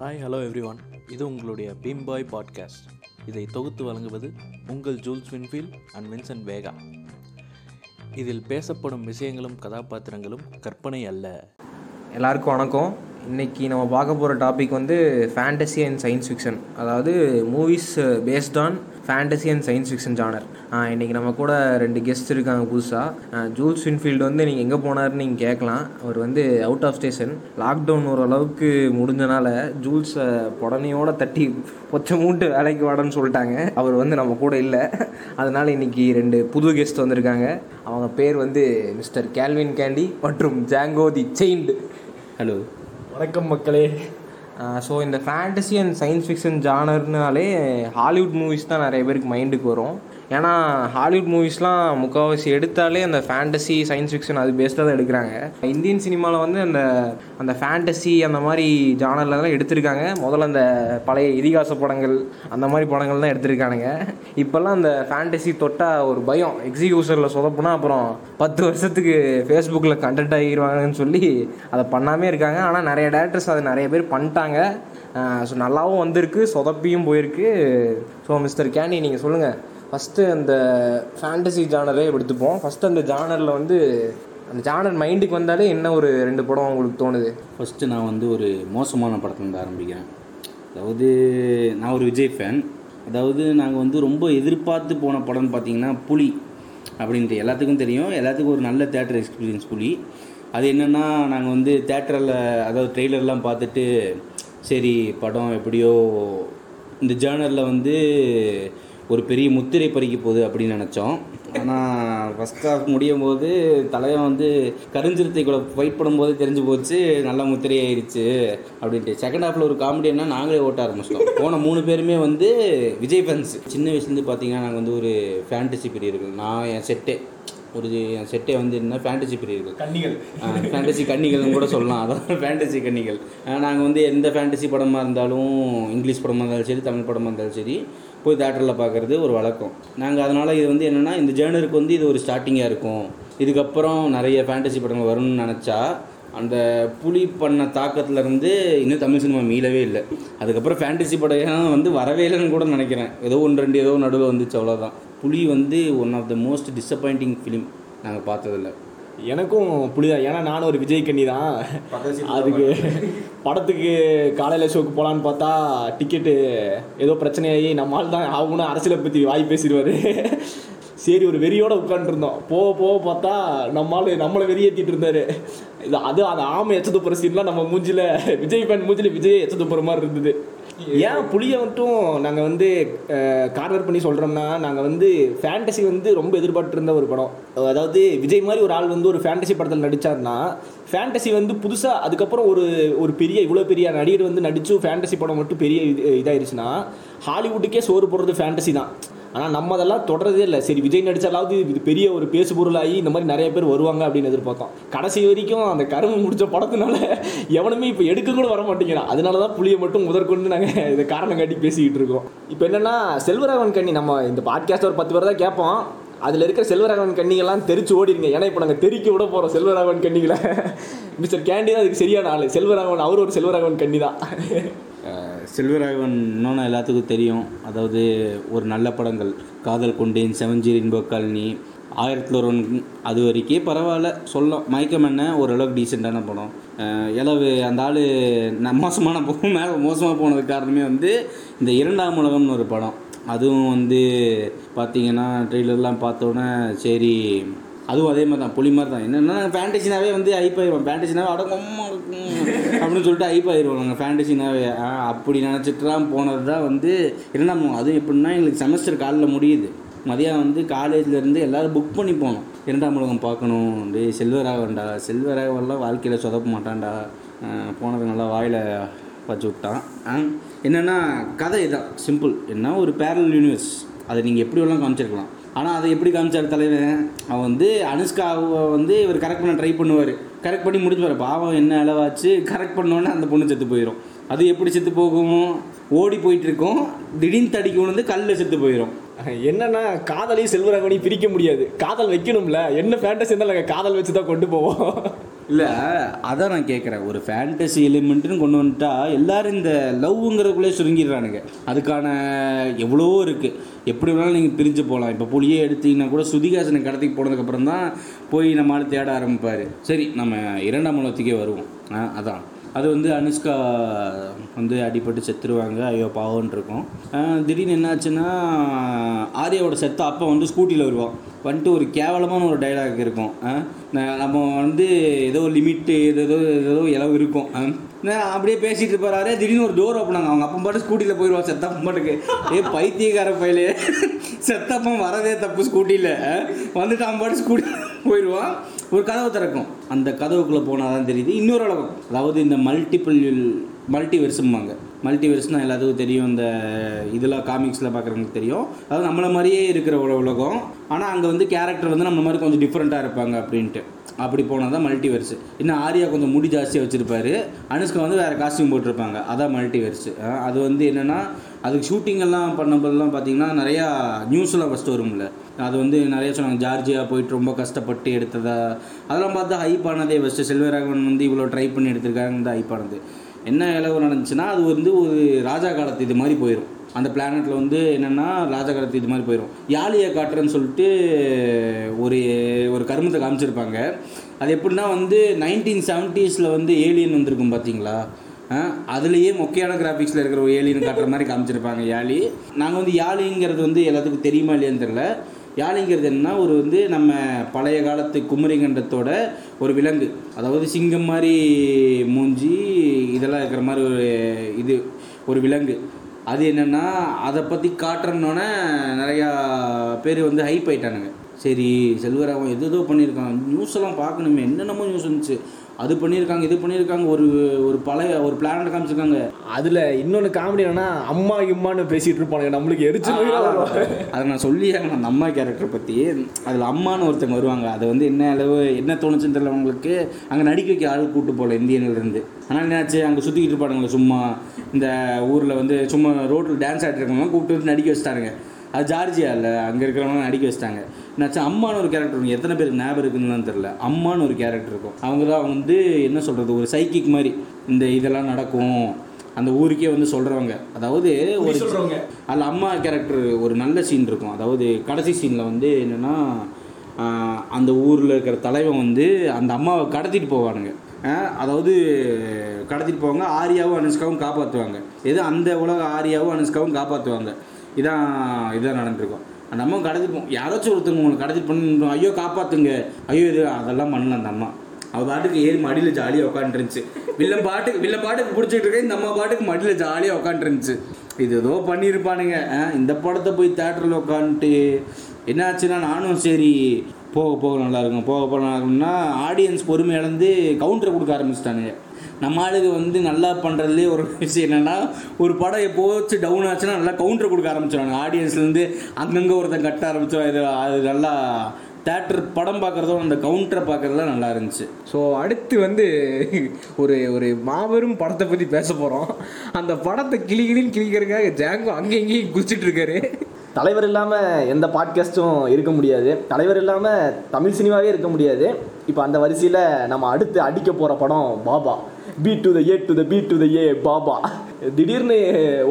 Hi hello every one இது உங்களுடைய beam பாய் podcast இதை தொகுத்து வழங்குவது உங்கள் Jules Winfield and Vincent Vega இதில் பேசப்படும் விஷயங்களும் கதாபாத்திரங்களும் கற்பனை அல்ல. எல்லாருக்கும் வணக்கம். இன்றைக்கி நம்ம பார்க்க போகிற டாபிக் வந்து ஃபேண்டசி அண்ட் சயின்ஸ் ஃபிக்ஷன் அதாவது movies based on fantasy and science fiction genre இன்றைக்கி நம்ம கூட ரெண்டு கெஸ்ட் இருக்காங்க புதுசாக ஜூல்ஸ் வின்ஃபீல்டு வந்து நீங்கள் எங்கே போனார்னு நீங்கள் கேட்கலாம். அவர் வந்து அவுட் ஆஃப் ஸ்டேஷன் லாக்டவுன் ஓரளவுக்கு முடிஞ்சனால ஜூல்ஸை புடனையோட தட்டி பொச்ச மூட்டு வேலைக்கு வாடன்னு சொல்லிட்டாங்க. அவர் வந்து நம்ம கூட இல்லை. அதனால் இன்றைக்கி ரெண்டு புது கெஸ்ட் வந்திருக்காங்க. அவங்க பேர் வந்து மிஸ்டர் கேல்வின் கேண்டி மற்றும் ஜாங்கோ தி செயின்டு ஹலோ வணக்கம் மக்களே. ஸோ இந்த ஃபேண்டசி அண்ட் சயின்ஸ் ஃபிக்ஷன் ஜானர்னாலே ஹாலிவுட் மூவிஸ் தான் நிறைய பேருக்கு மைண்டுக்கு வரும். ஏன்னா ஹாலிவுட் மூவிஸ்லாம் முக்கால்வாசி எடுத்தாலே அந்த ஃபேண்டசி சயின்ஸ் ஃபிக்ஷன் அது பேஸ்டாக தான் எடுக்கிறாங்க. இந்தியன் சினிமாவில் வந்து அந்த அந்த ஃபேண்டசி அந்த மாதிரி ஜானரில் தான் எடுத்திருக்காங்க. முதல்ல அந்த பழைய இதிகாச படங்கள் அந்த மாதிரி படங்கள் தான் எடுத்திருக்கானுங்க. இப்போல்லாம் அந்த ஃபேண்டசி தொட்டால் ஒரு பயம். எக்ஸிக்யூஷனில் சொதப்புனா அப்புறம் பத்து வருஷத்துக்கு ஃபேஸ்புக்கில் கண்டென்ட் ஆகிடுவாங்கன்னு சொல்லி அதை பண்ணாமே இருக்காங்க. ஆனால் நிறைய டேரக்டர்ஸ் அதை நிறைய பேர் பண்ணிட்டாங்க. ஸோ நல்லாவும் வந்திருக்கு சொதப்பியும் போயிருக்கு. ஸோ மிஸ்டர் கேனி நீங்கள் சொல்லுங்கள் ஃபஸ்ட்டு அந்த ஃபேண்டசி ஜானரே எடுத்துப்போம். ஃபஸ்ட்டு அந்த ஜானரில் வந்து அந்த ஜானர் மைண்டுக்கு வந்தாலே என்ன ஒரு ரெண்டு படம் உங்களுக்கு தோணுது? ஃபஸ்ட்டு நான் வந்து ஒரு மோசமான படத்துலேருந்து ஆரம்பிக்கிறேன். அதாவது நான் ஒரு விஜய் ஃபேன் அதாவது நாங்கள் வந்து ரொம்ப எதிர்பார்த்து போன படம்னு பார்த்தீங்கன்னா புலி அப்படின்ட்டு எல்லாத்துக்கும் தெரியும். எல்லாத்துக்கும் ஒரு நல்ல தேட்டர் எக்ஸ்பீரியன்ஸ் புலி. அது என்னென்னா நாங்கள் வந்து தேட்டரில் அதாவது ட்ரெய்லர்லாம் பார்த்துட்டு சரி படம் எப்படியோ இந்த ஜேர்னலில் வந்து ஒரு பெரிய முத்திரை பறிக்க போகுது அப்படின்னு நினச்சோம். ஆனால் ஃபஸ்ட் ஹாஃப் முடியும் போது தலைவன் வந்து கருஞ்சிருத்தை கூட ஃபைட் பண்ணும்போது தெரிஞ்சு போச்சு நல்ல முத்திரை ஆயிடுச்சு அப்படின்ட்டு. செகண்ட் ஹாஃபில் ஒரு காமெடி என்ன நாங்களே ஓட்ட ஆரம்பிச்சிட்டோம். போன மூணு பேருமே வந்து விஜய் ஃபேன்ஸ் சின்ன வயசுலேருந்து பார்த்தீங்கன்னா நாங்கள் வந்து ஒரு ஃபேண்டசி பிரியர்கள். நான் என் செட்டே. ஒரு என் செட்டே வந்து என்ன ஃபேண்டசி பிரியர்கள். கண்ணிகள் ஃபேண்டசி கன்னிகள்னு கூட சொல்லலாம். அதான் ஃபேண்டசி கன்னிகள். நாங்கள் வந்து எந்த ஃபேண்டசி படமாக இருந்தாலும் இங்கிலீஷ் படமாக இருந்தாலும் சரி தமிழ் படமாக இருந்தாலும் சரி போய் தேட்டரில் பார்க்குறது ஒரு வழக்கம். நாங்கள் அதனால் இது வந்து என்னென்னா இந்த ஜேர்னருக்கு வந்து இது ஒரு ஸ்டார்டிங்காக இருக்கும். இதுக்கப்புறம் நிறைய ஃபேண்டசி படங்கள் வரும்னு நினச்சா அந்த புலி பண்ண தாக்கத்துலேருந்து இன்னும் தமிழ் சினிமா மீளவே இல்லை. அதுக்கப்புறம் ஃபேண்டசி படம் வந்து வரவே இல்லைன்னு கூட நினைக்கிறேன். ஏதோ ஒன்று ரெண்டு ஏதோ நடுவில் வந்துச்சு அவ்வளோதான் புலி வந்து one of the most disappointing film நாங்கள் பார்த்ததில்ல. எனக்கும் புரியுதா ஏன்னா நானும் ஒரு விஜய் கண்ணி தான் அதுக்கு படத்துக்கு காலையில் ஷோக்கு போகலான்னு பார்த்தா டிக்கெட்டு ஏதோ பிரச்சனையாகி நம்மால் தான் ஆகும்னு அரசியலை பற்றி வாய் பேசிடுவார். சரி ஒரு வெறியோட உட்காந்துருந்தோம் போக போக பார்த்தா நம்மால் நம்மளை வெறியேற்றிட்டு இருந்தார். இது அது அந்த ஆமை எச்ச துப்புற சீன்லாம் நம்ம மூஞ்சில விஜய் ஃபேன் மூஞ்சில விஜய் எச்ச துப்புற மாதிரி இருந்தது. ஏன் புளியை மட்டும் நாங்கள் வந்து கார்வர் பண்ணி சொல்கிறோம்னா நாங்கள் வந்து ஃபேண்டசி வந்து ரொம்ப எதிர்பார்த்துருந்த ஒரு படம். அதாவது விஜய் மாதிரி ஒரு ஆள் வந்து ஒரு ஃபேண்டசி படத்தில் நடித்தார்னா ஃபேண்டசி வந்து புதுசாக அதுக்கப்புறம் ஒரு ஒரு பெரிய இவ்வளோ பெரிய நடிகர் வந்து நடித்து ஃபேண்டசி படம் மட்டும் பெரிய இது இதாயிருச்சுன்னா ஹாலிவுட்டுக்கே சோறு போடுறது ஃபேண்டசி தான். ஆனால் நம்ம அதெல்லாம் தொடரதே இல்லை. சரி விஜய் நடிச்சாலாவது இது பெரிய ஒரு பேசு பொருளாகி இந்த மாதிரி நிறைய பேர் வருவாங்க அப்படின்னு எதிர்பார்த்தோம். கடைசி வரைக்கும் அந்த கரும்பு முடிச்ச படத்தினால எவனுமே இப்போ எடுக்க கூட வர மாட்டேங்கிறான். அதனால தான் புளியை மட்டும் முதற்கொண்டு நாங்கள் இதை காரணம் காட்டி பேசிக்கிட்டு இருக்கோம். இப்போ என்னென்னா செல்வராகவன் கண்ணி நம்ம இந்த பாட்காஸ்ட் ஒரு பத்து பேர் தான் கேட்போம். அதில் இருக்கிற செல்வராகவன் கண்ணிகள்லாம் தெரிச்சு ஓடிடுங்க ஏன்னா இப்போ நாங்கள் தெரிக்க விட போகிறோம் செல்வராகவன் கண்ணிகளை. மிஸ்டர் கேண்டி தான் அதுக்கு சரியான ஆள். செல்வராகவன் அவர் ஒரு செல்வராகவன் கண்ணி தான் செல்வராகவன் இன்னொன்று எல்லாத்துக்கும் தெரியும். அதாவது ஒரு நல்ல படங்கள். காதல் கொண்டேன் செவஞ்சி இன்ப காலனி ஆயிரத்தில் ஒருவன் அது வரைக்கும் பரவாயில்ல. சொல்லலாம். மயக்கம் என்ன? ஓரளவுக்கு டீசெண்டான படம். இளவு அந்த ஆள் மோசமான படம் மேலே மோசமாக போனது காரணமே வந்து இந்த இரண்டாம் உலகம்னு ஒரு படம். அதுவும் வந்து பார்த்தீங்கன்னா ட்ரெய்லர்லாம் பார்த்தோன்னே சரி அதுவும் அதே மாதிரி தான் புலி மாதிரி தான். என்னென்னா ஃபேண்டசினாவே வந்து ஐப் ஆயிடுவோம் ஃபேண்டசினாவே அடங்கம்மா அப்படின்னு சொல்லிட்டு ஐப் ஆயிடுவோம் நாங்கள் ஃபேண்டசினாவே அப்படி நினச்சிட்டுலாம் போனது தான் வந்து இரண்டாம் அதுவும் எப்படின்னா எங்களுக்கு செமஸ்டர் காலில் முடியுது. மதியம் வந்து காலேஜ்லேருந்து எல்லோரும் புக் பண்ணி போனோம். இரண்டாம் உலகம் பார்க்கணும். டே செல்வராகவன்டா. செல்வராகவெல்லாம் வாழ்க்கையில் சொதப்ப மாட்டான்டா. போனது நல்லா வாயில் வச்சு விட்டான். என்னென்னா கதை இதான். சிம்பிள் என்ன ஒரு பேரல் யூனிவர்ஸ் அதை நீங்கள் எப்படி வேணாலும் காமிச்சிருக்கலாம். ஆனால் அதை எப்படி காமிச்சார் தலைவன் அவன் வந்து அனுஷ்காவை வந்து இவர் கரெக்ட் பண்ண ட்ரை பண்ணுவார். கரெக்ட் பண்ணி முடிச்சுப்பார் பாவம் என்ன அளவாச்சு? கரெக்ட் பண்ணோன்னே அந்த பொண்ணு செத்து போயிடும் அது எப்படி செத்து போகும்? ஓடி போயிட்டுருக்கோம். திடீர்னு தடிக்க விழுந்து கல்லில் செத்து போயிடும் என்னன்னா காதலையும் செல்வராகவனையும் பிரிக்க முடியாது. காதல் வைக்கணும்ல. என்ன ஃபேண்டசி இருந்தாலும் நாங்கள் காதல் வச்சு தான் கொண்டு போவோம். இல்லை அதான் நான் கேட்குறேன் ஒரு ஃபேண்டசி எலிமெண்ட்னு கொண்டு வந்துட்டா எல்லோரும் இந்த லவ்ங்கிறதுக்குள்ளே சுருங்கிடுறானுங்க. அதுக்கான எவ்வளோ இருக்குது எப்படி வேணாலும் நீங்கள் பிரிஞ்சு போகலாம் இப்போ புளியே எடுத்தீங்கன்னா கூட சுதிகாசனை கடத்திக்கு போனதுக்கப்புறம் தான் போய் நம்மளால் தேட ஆரம்பிப்பார். சரி நம்ம இரண்டாம் உலகத்துக்கே வருவோம். ஆ, அதான். அது வந்து அனுஷ்கா வந்து அடிபட்டு செத்துருவாங்க. ஐயோ பாவம்னு இருக்கும். திடீர்னு என்னாச்சுன்னா ஆர்யாவோட செத்த அப்பா வந்து ஸ்கூட்டியில் வருவான். வந்துட்டு ஒரு கேவலமான ஒரு டைலாக் இருக்கும். நம்ம வந்து ஏதோ லிமிட்டு ஏதோ ஏதோ இளவு இருக்கும். அப்படியே பேசிட்டு இருப்பாரு திடீர்னு ஒரு டோர் ஓப்பன் அவங்க அப்பா பாட்டு ஸ்கூட்டியில் போயிடுவான் செத்தப்பன் பாட்டுக்கு. ஏ பைத்தியக்கார பையலே. செத்தப்பன் வரதே தப்பு ஸ்கூட்டியில் வந்துட்டு அவன் பாட்டு ஸ்கூட்டி போயிடுவான் ஒரு கதவு திறக்கும். அந்த கதவுக்குள்ளே போனால் தான் தெரியுது. இன்னொரு உலகம் அதாவது இந்த மல்டிபிள் மல்டிவெர்ஸும்பாங்க மல்டிவெர்ஸ்னால் எல்லாத்துக்கும் தெரியும். இந்த இதெல்லாம் காமிக்ஸில் பார்க்குறவங்களுக்கு தெரியும். அதாவது நம்மளை மாதிரியே இருக்கிற ஒரு உலகம். ஆனால் அங்கே வந்து கேரக்டர் வந்து நம்ம மாதிரி கொஞ்சம் டிஃப்ரெண்ட்டாக இருப்பாங்க அப்படின்ட்டு. அப்படி போனால் தான் மல்டிவெர்ஸ் இன்னும் ஆரியா கொஞ்சம் முடி ஜாஸ்தியாக வச்சுருப்பாரு. அனுஷ்கா வந்து வேறு காஸ்டியூம் போட்டிருப்பாங்க. அதான் மல்டிவெர்ஸ் அது வந்து என்னென்னா அதுக்கு ஷூட்டிங் எல்லாம் பண்ணும்போதெல்லாம் பார்த்தீங்கன்னா நிறையா நியூஸ்லாம் ஃபஸ்ட்டு வரும்ல. அது வந்து நிறைய சொன்னாங்க ஜார்ஜியா போயிட்டு ரொம்ப கஷ்டப்பட்டு எடுத்ததா. அதெல்லாம் பார்த்தா ஹைப் ஆனதே ஃபஸ்ட்டு செல்வராகவன் வந்து இவ்வளோ ட்ரை பண்ணி எடுத்திருக்காங்க தான் ஹைப் ஆனது. என்ன இளவு நடந்துச்சுன்னா அது வந்து ஒரு ராஜா காலத்து இது மாதிரி போயிடும் அந்த பிளானெட்டில் வந்து என்னென்னா ராஜா காலத்து இது மாதிரி போயிடும் யாழியை காட்டுறேன்னு சொல்லிட்டு ஒரு ஒரு கருமத்தை காமிச்சிருப்பாங்க. அது எப்படின்னா வந்து நைன்டீன் செவன்ட்டீஸில் வந்து ஏலியன் வந்திருக்கும் பார்த்தீங்களா அதுலேயே மொக்கையான கிராஃபிக்ஸில் இருக்கிற ஒரு ஏலியன் காட்டுற மாதிரி காமிச்சிருப்பாங்க யாழி. நாங்கள் வந்து யாழிங்கிறது வந்து எல்லாத்துக்கும் தெரியுமா இல்லையான்னு தெரில யானைங்கிறது என்னன்னா ஒரு வந்து நம்ம பழைய காலத்து குமரிகண்டத்தோட ஒரு விலங்கு. அதாவது சிங்கம் மாதிரி மூஞ்சி இதெல்லாம் இருக்கிற மாதிரி ஒரு இது ஒரு விலங்கு. அது என்னென்னா அதை பற்றி காட்டுறனோடனே நிறையா பேர் வந்து ஹைப் ஆயிட்டானுங்க. சரி செல்வராகவன் எது எதோ பண்ணியிருக்கான். நியூஸ் எல்லாம் பார்க்கணுமே. என்னென்னமோ நியூஸ் இருந்துச்சு அது பண்ணியிருக்காங்க இது பண்ணியிருக்காங்க ஒரு ஒரு பழைய ஒரு பிளானட் காமிச்சிருக்காங்க. அதில் இன்னொன்று காமெடி என்னன்னா அம்மா இம்மான்னு பேசிட்டு இருப்பானுங்க. நம்மளுக்கு எரிச்சு அதை நான் சொல்லி அந்த அம்மா கேரக்டர் பற்றி அதில் அம்மான்னு ஒருத்தங்க வருவாங்க. அது வந்து என்ன அளவு என்ன தோணுச்சுன்னு தெரியல அவங்களுக்கு. அங்கே நடிக்க வைக்க ஆள் கூட்டு போகல இந்தியன்லேருந்து ஆனால் என்னாச்சு? அங்கே சுற்றிக்கிட்டு இருப்பானுங்களே சும்மா. இந்த ஊரில் வந்து சும்மா ரோட்டில் டான்ஸ் ஆடிட்டு இருக்கவங்க கூப்பிட்டு நடிக்க வச்சிட்டாருங்க அது ஜார்ஜியா இல்லை அங்கே இருக்கிறவங்க நடிக்க வச்சிட்டாங்க. என்னாச்சு அம்மான்னு ஒரு கேரக்டர் இருக்கும். எத்தனை பேருக்கு ஞாபகம் இருக்குன்னு தெரில அம்மான்னு ஒரு கேரக்டர் இருக்கும். அவங்க தான் வந்து என்ன சொல்கிறது ஒரு சைக்கிக் மாதிரி. இந்த இதெல்லாம் நடக்கும். அந்த ஊருக்கே வந்து சொல்கிறவங்க அதாவது ஒரு சொல்றவங்க. அதில் அம்மா கேரக்டர் ஒரு நல்ல சீன் இருக்கும். அதாவது கடைசி சீனில் வந்து என்னென்னா அந்த ஊரில் இருக்கிற தலைவன் வந்து அந்த அம்மாவை கடத்திட்டு போவானுங்க. அதாவது கடத்திட்டு போவாங்க. ஆரியாவும் அனுஷ்காவும் காப்பாற்றுவாங்க எது அந்த உலக ஆரியாவும் அனுஷ்காவும் காப்பாற்றுவாங்க இதான் இதான் நடந்திருக்கும். அந்த அம்மா கடத்திட்டு யாராச்சும் ஒருத்தவங்க உங்களை கடத்திட்டு பண்ணி ஐயோ காப்பாற்றுங்க ஐயோ இது அதெல்லாம் பண்ணல அந்த அம்மா. அவள் பாட்டுக்கு ஏறி மடியில் ஜாலியாக உட்காந்துருந்துச்சு வில்லம் பாட்டுக்கு வில்ல பாட்டுக்கு பிடிச்சிட்டு இருக்கேன் இந்த அம்மா பாட்டுக்கு மடியில் ஜாலியாக உட்காந்துருந்துச்சு இது ஏதோ பண்ணியிருப்பானுங்க இந்த படத்தை போய் தேட்டரில் உட்காந்துட்டு என்னாச்சுன்னா நானும் சரி போக போக நல்லா இருக்கும். போக போக நல்லா இருக்கும்னா ஆடியன்ஸ் பொறுமை இழந்து கவுண்டரை கொடுக்க ஆரம்பிச்சிட்டானுங்க. நம்ம ஆளுங்க வந்து நல்லா பண்ணுறதுலே ஒரு விஷயம் என்னென்னா ஒரு படம் எப்போச்சு டவுன் ஆச்சுன்னா நல்லா கவுண்டர் கொடுக்க ஆரம்பிச்சிடுவாங்க ஆடியன்ஸ்லேருந்து அங்கங்கே ஒருத்தன் கட்ட ஆரம்பிச்சிடும் இது அது நல்லா தேட்டர் படம் பார்க்குறதும் அந்த கவுண்டரை பார்க்குறதுலாம் நல்லா இருந்துச்சு. ஸோ அடுத்து வந்து ஒரு ஒரு மாபெரும் படத்தை பற்றி பேச போகிறோம் அந்த படத்தை கிளி கிளின்னு கிளிக்கிறதுக்காக ஜாங்கோ அங்கேயும் இங்கேயும் குதிச்சிட்டு இருக்காரு. தலைவர் இல்லாமல் எந்த பாட்காஸ்ட்டும் இருக்க முடியாது. தலைவர் இல்லாமல் தமிழ் சினிமாவே இருக்க முடியாது. இப்போ அந்த வரிசையில் நம்ம அடுத்து அடிக்க போகிற படம் Baba. B to the A to the B to the A Baba. திடீர்னு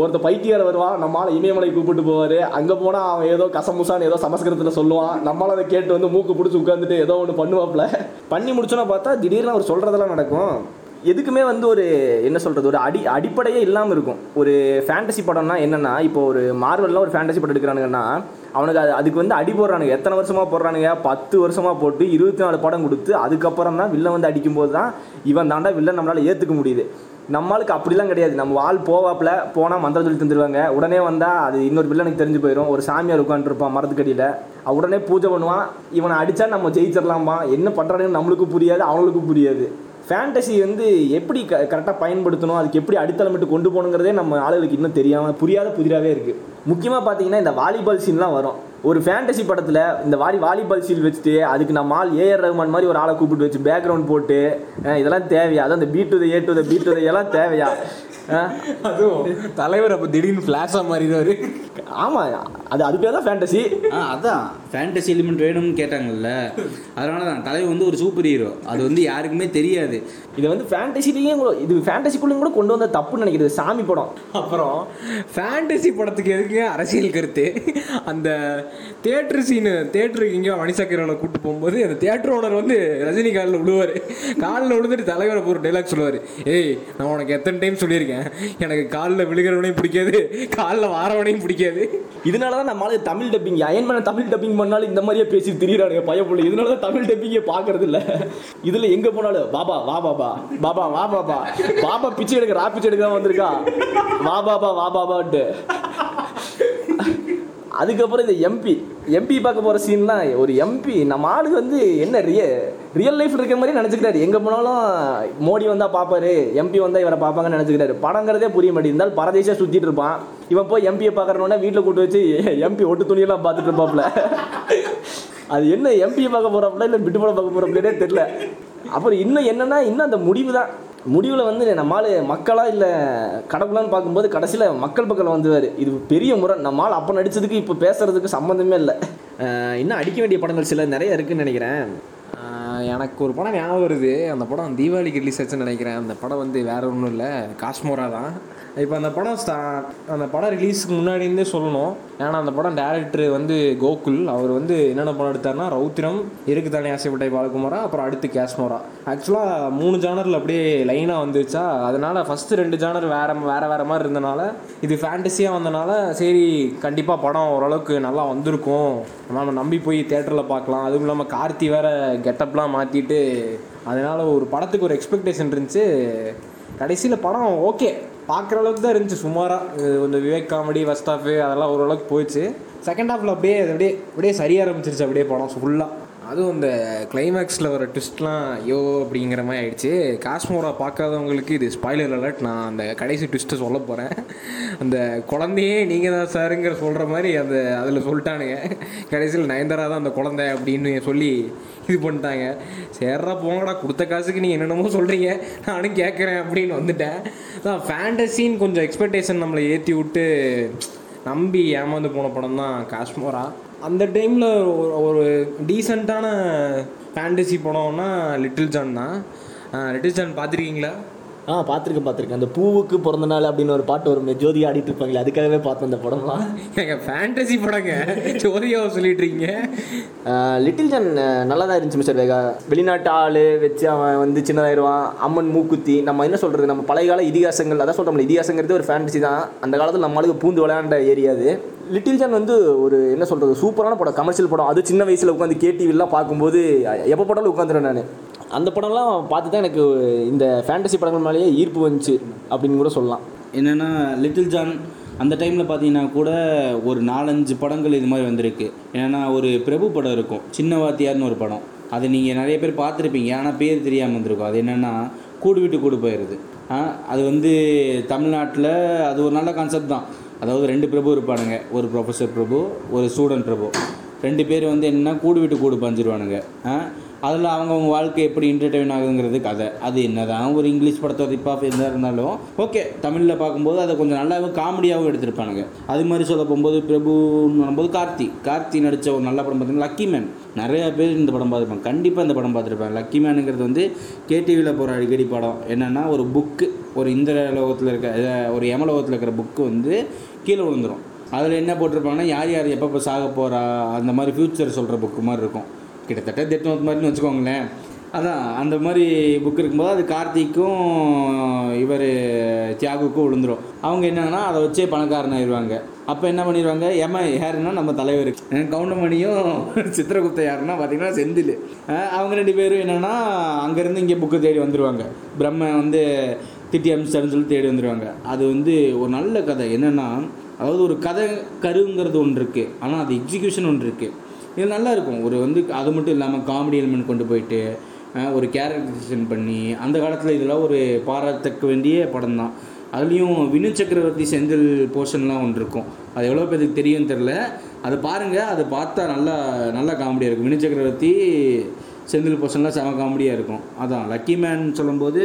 ஒருத்த பைத்தியார் வருவான் நம்மளால் இமயமலை கூப்பிட்டு போவார். அங்கே போனால் அவன் ஏதோ கசமுசான்னு ஏதோ சமஸ்கிருதத்தில் சொல்லுவான். நம்மளால் அதை கேட்டு வந்து மூக்கு பிடிச்சி உட்காந்துட்டு ஏதோ ஒன்று பண்ணுவாப்புல. பண்ணி முடிச்சோன்னா பார்த்தா திடீர்னு அவர் சொல்கிறதெல்லாம் நடக்கும். எதுக்குமே வந்து ஒரு என்ன சொல்கிறது ஒரு அடி அடிப்படையே இல்லாமல் இருக்கும். ஒரு ஃபேண்டசி படம்னா என்னென்னா இப்போ ஒரு மார்வல்லாம் ஒரு ஃபேண்டசி படம் எடுக்கிறானுங்கன்னா அவனுக்கு அது அதுக்கு வந்து அடி போடுறானுங்க. எத்தனை வருஷமாக போடுறானுங்க? பத்து வருஷமாக போட்டு இருபத்தி நாலு படம் கொடுத்து அதுக்கப்புறம் தான் வில்லன் வந்து அடிக்கும்போது தான் இவன் தாண்டா வில்லன் நம்மளால் ஏற்றுக்க முடியுது. நம்மளுக்கு அப்படிலாம் கிடையாது. நம்ம வால் போவாப்புல போனால் மந்திரம் சொல்லி தந்துடுவாங்க உடனே வந்தால் அது இன்னொரு வில்லனுக்கு தெரிஞ்சு போயிடும் ஒரு சாமியார் உட்காந்துருப்பான் மரத்துக்கடியில். உடனே பூஜை பண்ணுவான். இவனை அடித்தா நம்ம ஜெயிச்சிடலாமா? என்ன பண்ணுறானுன்னு நம்மளுக்கும் புரியாது அவங்களுக்கும் புரியாது. ஃபேண்டசி வந்து எப்படி க கரெக்டாக பயன்படுத்தணும் அதுக்கு எப்படி அடித்தளமிட்டு கொண்டு போகணுங்கிறதே நம்ம ஆளுகளுக்கு இன்னும் தெரியாமல் புரியாத புதிராகவே இருக்குது முக்கியமாக பார்த்தீங்கன்னா இந்த வாலிபால் சீன்லாம் வரும். ஒரு ஃபேண்டசி படத்தில் இந்த வாரி வாலிபால் சீல் வச்சுட்டு அதுக்கு நம்ம ஆள் ஏஆர் ரஹ்மான் மாதிரி ஒரு ஆளை கூப்பிட்டு வச்சு பேக்ரவுண்ட் போட்டு இதெல்லாம் தேவையா? அதான் இந்த B to A to the B to எல்லாம் தேவையா? அதுவும் தலைவர் அப்போ திடீர்னு ஃப்ளாஷாக மாறிடுவார். ஆமாம் அது அது பேர் தான் ஃபேண்டசி ஆ அதான். ஃபேண்டசி எலிமெண்ட் வேணும்னு கேட்டாங்கல்ல. அதனால தான் தலைவர் வந்து ஒரு சூப்பர் ஹீரோ அது வந்து யாருக்குமே தெரியாது. இது வந்து ஃபேண்டசிலையும் கூட இது ஃபேண்டசிக்குள்ளேயும் கூட கொண்டு வந்த தப்புன்னு நினைக்கிறது சாமி படம். அப்புறம்? ஃபேண்டசி படத்துக்கு எதுக்கு அரசியல் கருத்து. அந்த தேட்டர் சீனு தேட்டருக்கு எங்கேயோ மணிசக்கரனை கூட்டு போகும்போது அந்த தேட்டர் ஓனர் வந்து ரஜினி காலில் விழுவார். காலில் விழுந்துட்டு தலைவரை ஒரு டைலாக் சொல்லுவார். ஏய் நான் உனக்கு எத்தனை டைம் சொல்லியிருக்கேன்? எனக்கு காலில் விழுகிறவனையும் பிடிக்காது காலில் வாரவனையும் பிடிக்காது. இதனால தான் நம்மளால தமிழ் டப்பிங் அயன் அயன்மேன தமிழ் டப்பிங் பண்ணாலும் இந்த மாதிரியே பேசி திரியிறானுங்க பயப்புள்ள இதனால தான் தமிழ் டப்பிங்கே பார்க்கறது இல்லை இதில் எங்கே போனாலும் பாபா வா பாபா. பாபா வா பாபா. பாபா பிச்சை எடுக்க ரா பிச்சை எடுக்க தான் வந்திருக்கா. வா பாபா வா பாபான்ட்டு. அதுக்கப்புறம் இந்த எம்பி எம்பி பார்க்க போகிற சீன்லாம் ஒரு எம்பி நம்ம ஆளுக்கு வந்து என்ன ரிய ரியல் லைஃப் இருக்க மாதிரி நினச்சிக்கிறாரு. எங்கே போனாலும் மோடி வந்தால் பார்ப்பாரு எம்பி வந்தால் இவரை பார்ப்பாங்கன்னு நினச்சிக்கிறாரு. படங்கிறதே புரிய மாட்டேங்குது. இருந்தாலும் பரதேசியாக சுற்றிட்டு இருப்பான். இவன் போய் எம்பியை பார்க்குறனோடனே வீட்டில் கூட்டு வச்சு எம்பி ஒட்டு துணியெல்லாம் பார்த்துட்டு இருப்பாப்புல அது என்ன எம்பியை பார்க்க போகிறாப்புல இல்லை விட்டு படம் பார்க்க போகிறாப்புலே தெரில அப்புறம் இன்னும் என்னென்னா இன்னும் அந்த முடிவு தான். முடிவில் வந்து நம்மால் மக்களாக இல்லை கடவுளான்னு பார்க்கும்போது கடைசியில் மக்கள் பக்கம் வந்துவார். இது பெரிய முறை. நம்மால் அப்போ நடித்ததுக்கு இப்போ பேசுகிறதுக்கு சம்மந்தமே இல்லை. இன்னும் அடிக்க வேண்டிய படங்கள் சில நிறைய இருக்குதுன்னு நினைக்கிறேன். எனக்கு ஒரு படம் ஞாபகம் வருது. அந்த படம் தீபாவளிக்கு ரிலீஸ் ஆச்சுன்னு நினைக்கிறேன். அந்த படம் வந்து வேறு ஒன்றும் இல்லை. காஷ்மோரா தான். இப்போ அந்த படம் ஸ்டா அந்த படம் ரிலீஸுக்கு முன்னாடி இருந்தே சொல்லணும். ஏன்னா அந்த படம் டேரக்டர் வந்து கோகுல். அவர் வந்து என்னென்ன படம் எடுத்தாருன்னா ரௌத்திரம் இருக்கு தானே ஆசைப்பட்டை பாலகுமாரா அப்புறம் அடுத்து கேஷ்மோரா ஆக்சுவலாக மூணு ஜானரில் அப்படியே லைனாக வந்துச்சா அதனால் ஃபஸ்ட்டு ரெண்டு ஜானர் வேறு வேறு வேறு மாதிரி இருந்தனால இது ஃபேண்டஸியாக வந்தனால சரி கண்டிப்பாக படம் ஓரளவுக்கு நல்லா வந்திருக்கும். நம்ம நம்பி போய் தேட்டரில் பார்க்கலாம். அதுவும் இல்லாமல் கார்த்தி வேற கெட்டப்லாம் மாற்றிட்டு அதனால ஒரு படத்துக்கு ஒரு எக்ஸ்பெக்டேஷன் இருந்துச்சு. கடைசியில் படம் ஓகே பார்க்குற அளவுக்கு தான் இருந்துச்சு. சுமாராக கொஞ்சம் விவேக் காமெடி ஃபஸ்ட் ஹாஃபு அதெல்லாம் ஓரளவுக்கு போயிடுச்சு. செகண்ட் ஹாஃபில் அப்படியே அது அப்படியே அப்படியே சரியாக ஆரம்பிச்சிருச்சு. அப்படியே படம் ஃபுல்லாக அதுவும் இந்த கிளைமேக்ஸில் வர ட்விஸ்ட்லாம் ஐயோ அப்படிங்கிற மாதிரி ஆயிடுச்சு. காஷ்மோரா பார்க்காதவங்களுக்கு இது ஸ்பாய்லர் அலர்ட் நான் அந்த கடைசி ட்விஸ்ட்டை சொல்ல போகிறேன் அந்த குழந்தையே நீங்கள் தான் சாருங்கிற சொல்கிற மாதிரி அந்த அதில் சொல்லிட்டானுங்க. கடைசியில் நயன்தாரா தான் அந்த குழந்தை அப்படின்னு சொல்லி இது பண்ணிட்டாங்க. சேர்றா போங்கடா கொடுத்த காசுக்கு நீங்கள் என்னென்னமோ சொல்கிறீங்க நானும் கேட்குறேன் அப்படின்னு வந்துட்டேன். தான் ஃபேண்டசின்னு கொஞ்சம் எக்ஸ்பெக்டேஷன் நம்மளை ஏற்றி விட்டு நம்பி ஏமாந்து போன படம் தான் காஷ்மோரா அந்த டைமில் ஒரு ஒரு டீசெண்டான ஃபேண்டசி படம்னா லிட்டில் ஜான் தான். லிட்டில் ஜான் பார்த்துருக்கீங்களா? ஆ பார்த்துருக்கேன் பார்த்துருக்கேன். அந்த பூவுக்கு பிறந்த நாள் அப்படின்னு ஒரு பாட்டு வரும் ஜோதி ஆடிட்டு இருப்பாங்களே அதுக்காகவே பார்த்தேன் அந்த படம்லாம். எங்க ஃபேண்டசி படங்க. ஜோதியாவை சொல்லிட்டு இருக்கீங்க. லிட்டில் ஜான் நல்லா தான் இருந்துச்சு மிஸ்டர் வேகா. வெளிநாட்டு ஆள் வச்சு அவன் வந்து சின்னதாயிருவான். அம்மன் மூக்குத்தி நம்ம என்ன சொல்கிறது நம்ம பழைய கால இதிகாசங்கள் அதான் சொல்கிறோம்ல இதிகாசங்கிறது ஒரு ஃபேண்டசி தான். அந்த காலத்தில் நம்மளுக்கு பூந்து விளையாண்ட ஏரியா அது. லிட்டில் ஜான் வந்து ஒரு என்ன சொல்கிறது சூப்பரான படம் கமர்ஷியல் படம். அது சின்ன வயசில் உட்காந்து கேடிவிலாம் பார்க்கும்போது எப்போ படாலும் உட்காந்துருவேன் நான். அந்த படம்லாம் பார்த்து தான் எனக்கு இந்த ஃபேண்டசி படங்கள் மேலேயே ஈர்ப்பு வந்துச்சு அப்படின்னு கூட சொல்லலாம். என்னென்னா லிட்டில் ஜான் அந்த டைமில் பார்த்தீங்கன்னா கூட ஒரு நாலஞ்சு படங்கள் இது மாதிரி வந்திருக்கு. ஏன்னா ஒரு பிரபு படம் இருக்கும் சின்ன வாத்தியார்னு ஒரு படம். அது நீங்கள் நிறைய பேர் பார்த்துருப்பீங்க ஆனால் பேர் தெரியாமல் வந்திருக்கும். அது என்னென்னா கூடு விட்டு கூடு போயிடுது ஆ, அது வந்து தமிழ்நாட்டில் அது ஒரு நல்ல கான்செப்ட் தான். அதாவது ரெண்டு பிரபு இருப்பானுங்க ஒரு ப்ரொஃபஸர் பிரபு ஒரு ஸ்டூடெண்ட் பிரபு. ரெண்டு பேர் வந்து என்னன்னா கூடு விட்டு கூடு பஞ்சிருவானுங்க. அதில் அவங்கவுங்க வாழ்க்கை எப்படி என்டர்டெயின் ஆகுங்கிறது கதை. அது என்னதான் ஒரு இங்கிலீஷ் படத்தை ரிப்பாக இருந்தால் இருந்தாலும் ஓகே தமிழில் பார்க்கும்போது அதை கொஞ்சம் நல்லாவும் காமெடியாகவும் எடுத்திருப்பானுங்க. அது மாதிரி சொல்ல போகும்போது பிரபுன்னு வரும்போது கார்த்தி. கார்த்தி நடித்த ஒரு நல்ல படம் பார்த்தீங்கன்னா லக்கி மேன் நிறையா பேர் இந்த படம் பார்த்துருப்பாங்க. கண்டிப்பாக இந்த படம் பார்த்துருப்பாங்க. லக்கி மேனுங்கிறது வந்து கேடிவியில் போகிற அடிக்கடி படம். என்னென்னா ஒரு புக்கு ஒரு இந்திர லோகத்தில் இருக்க ஒரு யமலோகத்தில் இருக்கிற புக்கு வந்து கீழே விழுந்துரும். அதில் என்ன போட்டிருப்பாங்கன்னா யார் யார் எப்பப்போ சாக போகிறா அந்த மாதிரி ஃப்யூச்சர் சொல்கிற புக்கு மாதிரி இருக்கும். கிட்டத்தட்ட டெத் மாதிரின்னு வச்சுக்கோங்களேன். அதான் அந்த மாதிரி புக் இருக்கும்போது அது கார்த்திக்கும் இவர் தியாகுக்கும் விழுந்துரும். அவங்க என்னன்னா அதை வச்சே பணக்காரன் ஆயிடுவாங்க. அப்போ என்ன பண்ணிடுவாங்க? ஏமா யாருன்னா நம்ம தலைவர். கவுண்டமணியும் சித்திரகுப்த யாருன்னா பார்த்தீங்கன்னா செந்தில். அவங்க ரெண்டு பேரும் என்னென்னா அங்கேருந்து இங்கே புக்கு தேடி வந்துடுவாங்க பிரம்ம வந்து திட்டி அமிச்சாருன்னு சொல்லி தேடி வந்துடுவாங்க அது வந்து ஒரு நல்ல கதை. என்னென்னா அதாவது ஒரு கதை கருங்கிறது ஒன்று இருக்குது ஆனால் அது எக்ஸிக்யூஷன் ஒன்று இருக்குது இது நல்லா இருக்கும். ஒரு வந்து அது மட்டும் இல்லாமல் காமெடி எலிமெண்ட் கொண்டு போயிட்டு ஒரு கேரக்டரைசேஷன் பண்ணி அந்த காலத்தில் இதெல்லாம் ஒரு பாராட்டக்க வேண்டிய படம் தான். அதுலேயும் வினு சக்கரவர்த்தி செந்தில் போர்ஷன்லாம் ஒன்று இருக்கும். அது எவ்வளோ பேருக்கு தெரியும் தெரில அதை பாருங்கள் அதை பார்த்தா நல்லா நல்லா காமெடியாக இருக்கும். வினு சக்கரவர்த்தி செந்தில் போர்ஷன்லாம் செம காமெடியாக இருக்கும். அதான் லக்கி மேன் சொல்லும்போது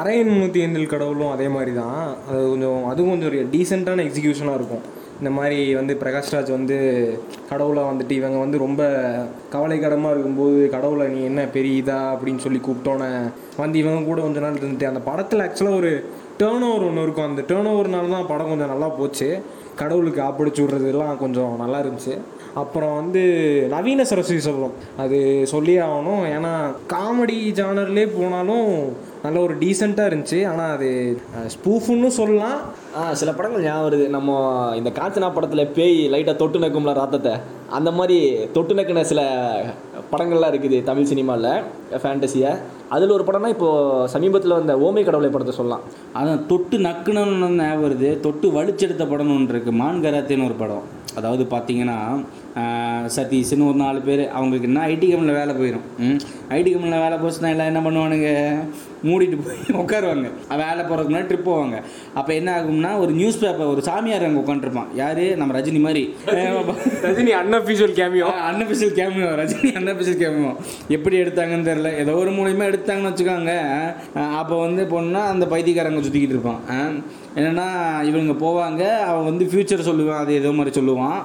அரையன் முன்னூற்றி ஐந்தில் கடவுளும் அதே மாதிரி தான் அது கொஞ்சம் அதுவும் கொஞ்சம் ஒரு டீசெண்டான எக்ஸிக்யூஷனாக இருக்கும். இந்த மாதிரி வந்து பிரகாஷ்ராஜ் வந்து கடவுளை வந்துட்டு இவங்க வந்து ரொம்ப கவலைக்கடமாக இருக்கும்போது கடவுளை நீ என்ன பெரிய இதா அப்படின்னு சொல்லி கூப்பிட்டோன்னே வந்து இவங்க கூட கொஞ்ச நாள் இருந்துட்டு அந்த படத்தில் ஆக்சுவலாக ஒரு டேர்ன் ஓவர் ஒன்று இருக்கும். அந்த டேர்ன் ஓவர்னால தான் படம் கொஞ்சம் நல்லா போச்சு. கடவுளுக்கு ஆப்பிடிச்சு விட்றதுலாம் கொஞ்சம் நல்லா இருந்துச்சு. அப்புறம் வந்து நவீன சரஸ்வதி சொல்லும் அது சொல்லி ஆகணும். ஏன்னா காமெடி ஜானர்லேயே போனாலும் நல்ல ஒரு டீசெண்டாக இருந்துச்சு. ஆனால் அது ஸ்பூஃபுன்னு சொல்லலாம். சில படங்கள் ஞாபகம் வருது. நம்ம இந்த காஞ்சனா படத்தில் பேய் லைட்டாக தொட்டு நக்கும்ல ராத்தத்தை? அந்த மாதிரி தொட்டு நக்குன சில படங்கள்லாம் இருக்குது தமிழ் சினிமாவில் ஃபேண்டசியை அதில் ஒரு படம்னா இப்போது சமீபத்தில் வந்த ஓமை கடவுளை படத்தை சொல்லலாம். அதான் தொட்டு நக்குனன்னு ஞாபகம் வருது. தொட்டு வலிச்செடுத்த படம்னு ஒன்று இருக்குது மான் கராத்தேன்னு ஒரு படம். அதாவது பார்த்தீங்கன்னா சதீஷ்னு ஒரு நாலு பேர். அவங்களுக்கு என்ன ஐடி கம்பெனியில் வேலை போயிடும் ஐடி கம்பெனியில் வேலை போச்சுன்னா எல்லாம் என்ன பண்ணுவானுங்க? மூடிட்டு போய் உட்காருவாங்க. வேலை போகிறதுக்கு முன்னாடி ட்ரிப் போவாங்க. அப்போ என்ன ஆகும்னா ஒரு நியூஸ் பேப்பர் ஒரு சாமியார் அங்கே உட்காந்துருப்பான் யார்? நம்ம ரஜினி மாதிரி. Rajini. Unofficial cameo unofficial cameo Rajini unofficial cameo எப்படி எடுத்தாங்கன்னு தெரில ஏதோ ஒரு மூலியமாக எடுத்தாங்கன்னு வச்சுக்கோங்க. அப்போ வந்து பொண்ணா அந்த பைத்தியக்காரங்க சுற்றிக்கிட்டு இருப்பான். என்னன்னா இவங்க போவாங்க. அவன் வந்து ஃப்யூச்சர் சொல்லுவான். அது ஏதோ மாதிரி சொல்லுவான்.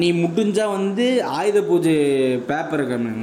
நீ முடிஞ்சா வந்து ஆயுத பூஜை பேப்பர்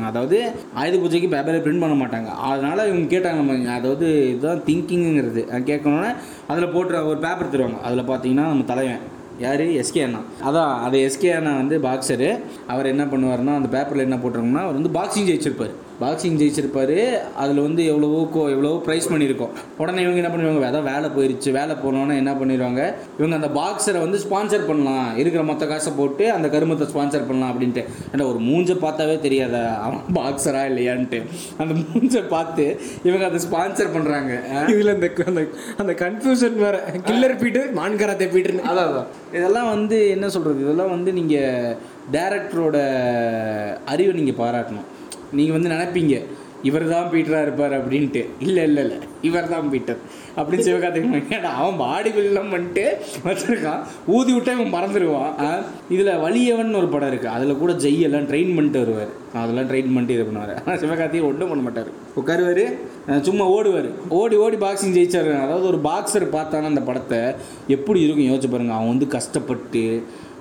அதாவது ஆயுத பூஜைக்கு பேப்பரை பிரிண்ட் பண்ண மாட்டாங்க. அதனால இவங்க கேட்டாங்க நம்ம அதாவது இதுதான் திங்கிங்கிறது கேட்கணுன்னே அதில் போட்டு ஒரு பேப்பர் தருவாங்க. அதில் பார்த்தீங்கன்னா நம்ம தலைவன். யார்? எஸ்கே அண்ணா. அதான் அது எஸ்கே அண்ணா வந்து பாக்ஸரு அவர் என்ன பண்ணுவாருன்னா அந்த பேப்பரில் என்ன போட்டிருக்கோம்னா அவர் வந்து பாக்ஸிங் ஜெயிச்சிருப்பார். பாக்ஸிங் ஜெயிச்சிருப்பாரு. அதில் வந்து எவ்வளவோ கோ எவ்வளவோ ப்ரைஸ் பண்ணியிருக்கோம். உடனே இவங்க என்ன பண்ணுவாங்க? அதான் வேலை போயிருச்சு வேலை போனோன்னே என்ன பண்ணிடுவாங்க இவங்க அந்த பாக்ஸரை வந்து ஸ்பான்சர் பண்ணலாம். இருக்கிற மொத்த காசை போட்டு அந்த கருமத்தை ஸ்பான்சர் பண்ணலாம் அப்படின்ட்டு. ஏன்னா ஒரு மூஞ்சை பார்த்தாவே தெரியாத? அவன் பாக்ஸரா இல்லையான்ட்டு. அந்த மூஞ்சை பார்த்து இவங்க அதை ஸ்பான்சர் பண்ணுறாங்க இதில் இந்த அந்த அந்த கன்ஃபியூஷன் வேற. கில்லர் பீட்டர் மான்கராத்தே பீட்டர்னு அதான் அதான். இதெல்லாம் வந்து என்ன சொல்கிறது இதெல்லாம் வந்து நீங்கள் டேரக்டரோட அறிவை நீங்கள் பாராட்டணும். நீங்கள் வந்து நினைப்பீங்க இவர் தான் பீட்டராக இருப்பார் அப்படின்ட்டு. இல்லை இல்லை இல்லை இவர் தான் பீட்டர். அப்படின்னு சிவகார்த்திகேயன் ஏன்னா அவன் பாடி பில்லாம் பண்ணிட்டு வச்சுருக்கான். ஊதி விட்டா இவன் மறந்துடுவான் இதில் வலியவன் ஒரு படம் இருக்குது அதில் கூட ஜெய் எல்லாம் ட்ரெயின் பண்ணிட்டு வருவார். அதெல்லாம் ட்ரெயின் பண்ணிட்டு இது பண்ணுவார். ஆனால் சிவகார்த்திகேயன் ஒன்றும் பண்ண மாட்டார். உட்காருவார் சும்மா ஓடுவார். ஓடி ஓடி பாக்ஸிங் ஜெயிச்சாரு. அதாவது ஒரு பாக்ஸர் பார்த்தானா அந்த படத்தை எப்படி இருக்கும்? யோசிச்சு பாருங்கள் அவன் வந்து கஷ்டப்பட்டு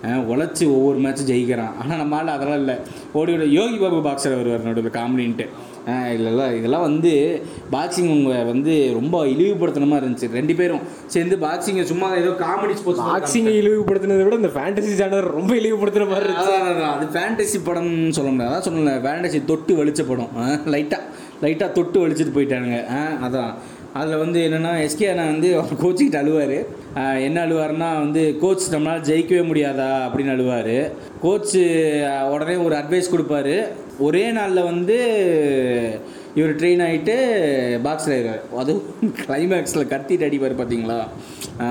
உழைச்சி ஒவ்வொரு மேட்சும் ஜெயிக்கிறான். ஆனால் நம்மளால அதெல்லாம் இல்லை. ஓடி ஓடி யோகி பாபு பாக்ஸர் வருவார் நடுவில் காமெடின்ட்டு. இல்லைல்ல இதெல்லாம் வந்து பாக்ஸிங் உங்க வந்து ரொம்ப இழிவுபடுத்தின மாதிரி இருந்துச்சு. ரெண்டு பேரும் சேர்ந்து பாக்ஸிங்கை சும்மா ஏதோ காமெடி ஸ்போர்ட்ஸ் பாக்ஸிங்கை இழிவுபடுத்தினதை விட இந்த ஃபேண்டசி ஜானர் ரொம்ப இழிவுபடுத்துற மாதிரி இருந்துச்சு. அது ஃபேண்டசி படம்னு சொல்ல முடியாது. அதான் சொல்லல ஃபேண்டசி தொட்டு வலிச்ச படம். லைட்டாக லைட்டாக தொட்டு வலிச்சிட்டு போயிட்டானுங்க. ஆ, அதான். அதில் வந்து என்னென்னா எஸ்கே அண்ணா வந்து அவர் கோச்சிக்கிட்டு அழுவார். என்ன அழுவாருன்னா வந்து கோச் நம்மளால் ஜெயிக்கவே முடியாதா? அப்படின்னு அழுவார். கோச்சு உடனே ஒரு அட்வைஸ் கொடுப்பாரு. ஒரே நாளில் வந்து இவர் ட்ரெயின் ஆகிட்டு பாக்ஸில் இருக்கார் அதுவும் கிளைமேக்ஸில் கத்திட்டு அடிப்பார் பார்த்தீங்களா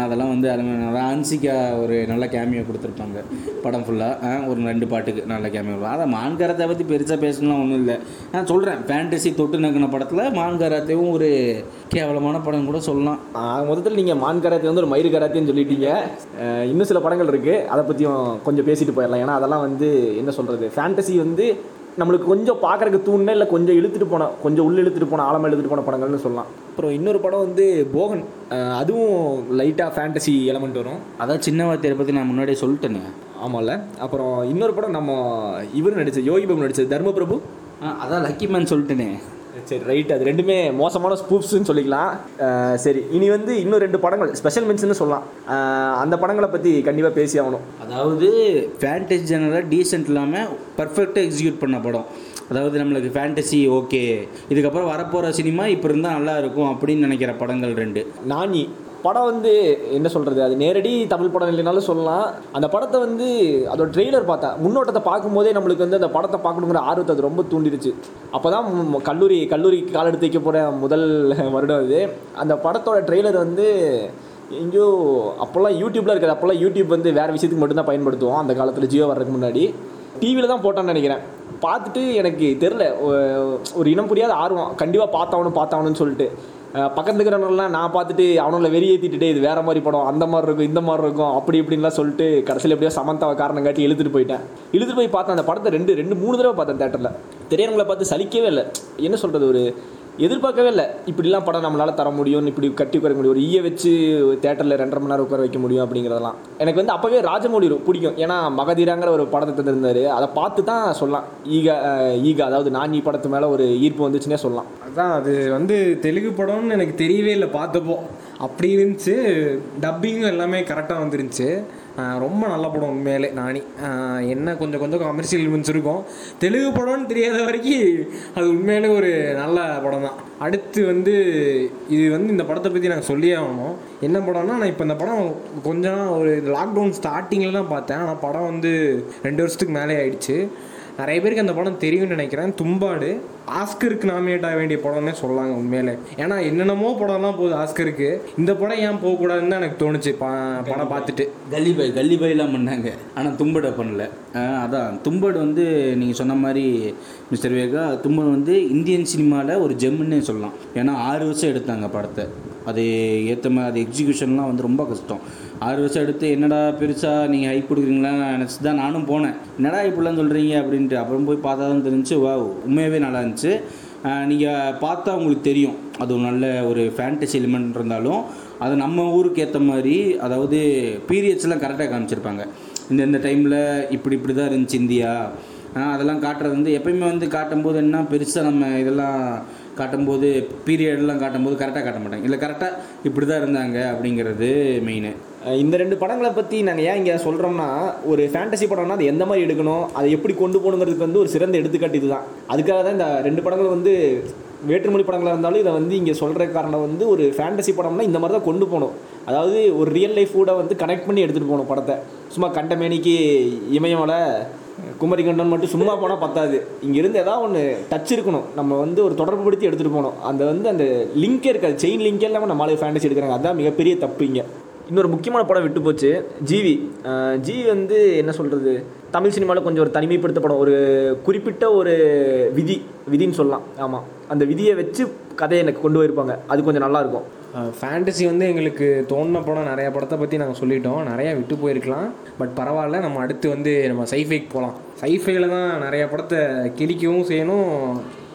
அதெல்லாம் வந்து அது அதான் அன்சிகா ஒரு நல்ல கேமியோ கொடுத்துருப்பாங்க. படம் ஃபுல்லாக ஒரு ரெண்டு பாட்டுக்கு நல்ல கேமியோ அதான் மான்கரத்தை பற்றி பெருசாக பேசணும்லாம் ஒன்றும் இல்லை. நான் சொல்கிறேன் ஃபேண்டசி தொட்டு நக்கின படத்தில் மான்கராத்தையும் ஒரு கேவலமான படம் கூட சொல்லலாம். மொத்தத்தில் நீங்கள் மான்கராத்தை வந்து ஒரு மயிறு கராத்தேன்னு சொல்லிட்டீங்க. இன்னும் சில படங்கள் இருக்குது அதை பற்றியும் கொஞ்சம் பேசிட்டு போயிடலாம். ஏன்னா அதெல்லாம் வந்து என்ன சொல்கிறது ஃபேண்டசி வந்து நம்மளுக்கு கொஞ்சம் பார்க்குறக்கு தூண்னா இல்லை கொஞ்சம் இழுத்துட்டு போன கொஞ்சம் உள்ள இழுத்துட்டு போன ஆழமாக இழுத்துட்டு போன படங்கள்னு சொல்லலாம். அப்புறம் இன்னொரு படம் வந்து போகன். அதுவும் லைட்டாக ஃபேண்டசி எலமெண்ட் வரும். அதான் சின்ன வார்த்தையை பற்றி நான் முன்னாடியே சொல்லிட்டேனே. ஆமாம்ல அப்புறம் இன்னொரு படம் நம்ம இவர் நடிச்ச யோகி பாபு நடிச்சது தர்மபிரபு அதான் லக்கி மேன் சொல்லிட்டேனே. சரி ரைட் அது ரெண்டுமே மோசமான ஸ்பூப்ஸ்னு சொல்லிக்கலாம். சரி இனி வந்து இன்னும் ரெண்டு படங்கள் ஸ்பெஷல் மென்ஷன் சொல்லலாம். அந்த படங்களை பற்றி கண்டிப்பாக பேசி ஆகணும். அதாவது ஃபேண்டசி ஜெனராக டீசென்ட் இல்லாமல் பர்ஃபெக்டாக எக்ஸிக்யூட் பண்ண படம். அதாவது நம்மளுக்கு ஃபேண்டசி ஓகே இதுக்கப்புறம் வரப்போகிற சினிமா இப்போ இருந்தால் நல்லா இருக்கும் அப்படின்னு நினைக்கிற படங்கள் ரெண்டு. நானி படம் வந்து என்ன சொல்கிறது அது நேரடி தமிழ் படம் இல்லைனாலும் சொல்லலாம். அந்த படத்தை வந்து அதோட ட்ரெய்லர் பார்த்தா முன்னோட்டத்தை பார்க்கும்போதே நம்மளுக்கு வந்து அந்த படத்தை பார்க்கணுங்கிற ஆர்வத்தை அது ரொம்ப தூண்டிடுச்சு. அப்போ தான் கல்லூரி கல்லூரிக்கு கால் எடுத்து வைக்க போகிற முதல் வருடம் அது. அந்த படத்தோட ட்ரெய்லர் வந்து எங்கேயோ அப்போல்லாம் யூடியூப்பில் இருக்காது. அப்போல்லாம் யூடியூப் வந்து வேறு விஷயத்துக்கு மட்டும்தான் பயன்படுத்துவோம். அந்த காலத்தில் ஜியோ வர்றதுக்கு முன்னாடி. டிவியில் தான் போட்டான்னு நினைக்கிறேன். பார்த்துட்டு எனக்கு தெரில ஒரு இனம் புரியாத ஆர்வம். கண்டிப்பாக பார்த்தாகணும் பார்த்தாகணும்னு சொல்லிட்டு. பக்கத்து இருக்கிறவங்கலாம் நான் பார்த்துட்டு அவனுங்களை வெறியேற்றிட்டு இது வேற மாதிரி படம் அந்த மாதிரி இருக்கும் இந்த மாதிரி இருக்கும் அப்படி இப்படின்லாம் சொல்லிட்டு கடைசியில் எப்படியோ சமந்தாவை காரணம் காட்டி இழுத்துட்டு போயிட்டேன். இழுத்துட்டு போய் பார்த்தேன் அந்த படத்தை ரெண்டு ரெண்டு மூணு தடவை பார்த்தேன் தேட்டரில் தெரியாதவங்களை பார்த்து சலிக்கவே இல்லை. என்ன சொல்கிறது ஒரு எதிர்பார்க்கவே இல்லை. இப்படிலாம் படம் நம்மளால் தர முடியும் இப்படி கட்டி உட்கார முடியும். ஒரு ஈய வச்சு தேட்டரில் ரெண்டரை மணி நேரம் உட்கார வைக்க முடியும் அப்படிங்கிறதெல்லாம். எனக்கு வந்து அப்போவே ராஜமௌலி பிடிக்கும். ஏன்னா மகதீராங்கிற ஒரு படத்தை தந்திருந்தார். அதை பார்த்து தான் சொல்லலாம். ஈகா ஈகா அதாவது நானி படத்து மேலே ஒரு ஈர்ப்பு வந்துச்சுன்னே சொல்லலாம். அதான் அது வந்து தெலுங்கு படம்னு எனக்கு தெரியவே இல்லை. பார்த்தப்போ அப்படி இருந்துச்சு. டப்பிங்கும் எல்லாமே கரெக்டாக வந்துருந்துச்சு. ரொம்ப நல்ல படம் உண்மையிலே நானி. என்ன கொஞ்சம் கொஞ்சம் கமர்ஷியல் எலிமெண்ட்ஸ் இருக்கும். தெலுங்கு படம்னு தெரியாத வரைக்கும் அது உண்மையிலே ஒரு நல்ல படம் தான் அடுத்து வந்து இது வந்து இந்த படத்தை பற்றி நாங்கள் சொல்லியே ஆகணும். என்ன படம்னா நான் இப்போ இந்த படம் கொஞ்சம் ஒரு லாக்டவுன் ஸ்டார்டிங்கில் தான் பார்த்தேன். ஆனால் படம் வந்து ரெண்டு வருஷத்துக்கு மேலே ஆயிடுச்சு. நிறைய பேருக்கு அந்த படம் தெரியும்னு நினைக்கிறேன். தும்பாடு ஆஸ்கருக்கு நாமினேட் ஆக வேண்டிய படம்னே சொல்லாங்க உண்மையிலே. ஏன்னா என்னென்னமோ படம்லாம் போகுது ஆஸ்கருக்கு. இந்த படம் ஏன் போகக்கூடாதுன்னு தான் எனக்கு தோணுச்சு. பா படம் பார்த்துட்டு. கல்லி பாய் கல்லி பாய்லாம் பண்ணாங்க. ஆனால் தும்படை பண்ணல. அதான். தும்படு வந்து நீங்கள் சொன்ன மாதிரி மிஸ்டர் வேகா தும்படு வந்து இந்தியன் சினிமாவில் ஒரு ஜெம்முன்னே சொல்லலாம். ஏன்னா ஆறு வருஷம் எடுத்தாங்க படத்தை. அது ஏற்ற மாதிரி அது எக்ஸிக்யூஷன்லாம் வந்து ரொம்ப கஷ்டம். ஆறு வருஷம் எடுத்து என்னடா பெருசாக நீங்கள் ஹைப் கொடுக்குறீங்களான்னு நினச்சி தான் நானும் போனேன். என்னடா இப்படிலாம் சொல்கிறீங்க அப்படின்ட்டு. அப்புறம் போய் பார்த்தா தான் தெரிஞ்சு வா உண்மையாகவே நல்லா இருந்துச்சு. நீங்கள் பார்த்தா உங்களுக்கு தெரியும். அது ஒரு நல்ல ஒரு ஃபேண்டசி எலிமெண்ட் இருந்தாலும் அது நம்ம ஊருக்கு ஏற்ற மாதிரி அதாவது பீரியட்ஸ்லாம் கரெக்டாக காமிச்சிருப்பாங்க. இந்த இந்த டைமில் இப்படி இப்படி தான் இருந்துச்சு இந்தியா. அதெல்லாம் காட்டுறது வந்து எப்பயுமே வந்து காட்டும்போது என்ன பெருசாக நம்ம இதெல்லாம் காட்டும்போது பீரியட்லாம் காட்டும்போது கரெக்டாக காட்ட மாட்டாங்க. இல்லை கரெக்டாக இப்படி தான் இருந்தாங்க அப்படிங்கிறது மெயின் இந்த ரெண்டு படங்களை பற்றி நாங்கள் ஏன் இங்கே சொல்கிறோம்னா ஒரு ஃபேண்டசி படம்னா அது எந்த மாதிரி எடுக்கணும் அதை எப்படி கொண்டு போகணுங்கிறதுக்கு வந்து ஒரு சிறந்த எடுத்துக்காட்டு இதுதான். அதுக்காக தான் இந்த ரெண்டு படங்கள் வந்து வேற்றுமொழி படங்களாக இருந்தாலும் இதை வந்து இங்கே சொல்கிற காரணம் வந்து ஒரு ஃபேண்டசி படம்னா இந்த மாதிரி தான் கொண்டு போகணும். அதாவது ஒரு ரியல் லைஃப் கூட வந்து கனெக்ட் பண்ணி எடுத்துகிட்டு போகணும் படத்தை. சும்மா கண்டமேனிக்கு இமயமலை குமரிக்கண்டன் மட்டும் சும்மா போனால் பத்தாது. இங்கேருந்து ஏதாவது ஒன்று டச் இருக்கணும். நம்ம வந்து ஒரு தொடர்புபடுத்தி எடுத்துகிட்டு போகணும். அந்த வந்து அந்த லிங்கே இருக்காது. செயின் லிங்கே இல்லாமல் நம்மளால ஃபேண்டசி எடுக்கிறாங்க. அதுதான் மிகப்பெரிய தப்பு இங்கே. இன்னொரு முக்கியமான படம் விட்டு போச்சு. ஜிவி. ஜிவி வந்து என்ன சொல்கிறது தமிழ் சினிமாவில் கொஞ்சம் ஒரு தனிமைப்படுத்த படம். ஒரு குறிப்பிட்ட ஒரு விதி விதின்னு சொல்லலாம். ஆமாம் அந்த விதியை வச்சு கதையை எனக்கு கொண்டு போயிருப்பாங்க. அது கொஞ்சம் நல்லாயிருக்கும் ஃபேண்டசி வந்து எங்களுக்கு தோணுன படம் நிறைய படத்தை பற்றி நாங்கள் சொல்லிட்டோம். நிறையா விட்டு போயிருக்கலாம். பட் பரவாயில்ல நம்ம அடுத்து வந்து நம்ம சைஃபைக்கு போகலாம் சைஃபையில் தான் நிறைய படத்தை கிழிக்கவும் செய்யணும்.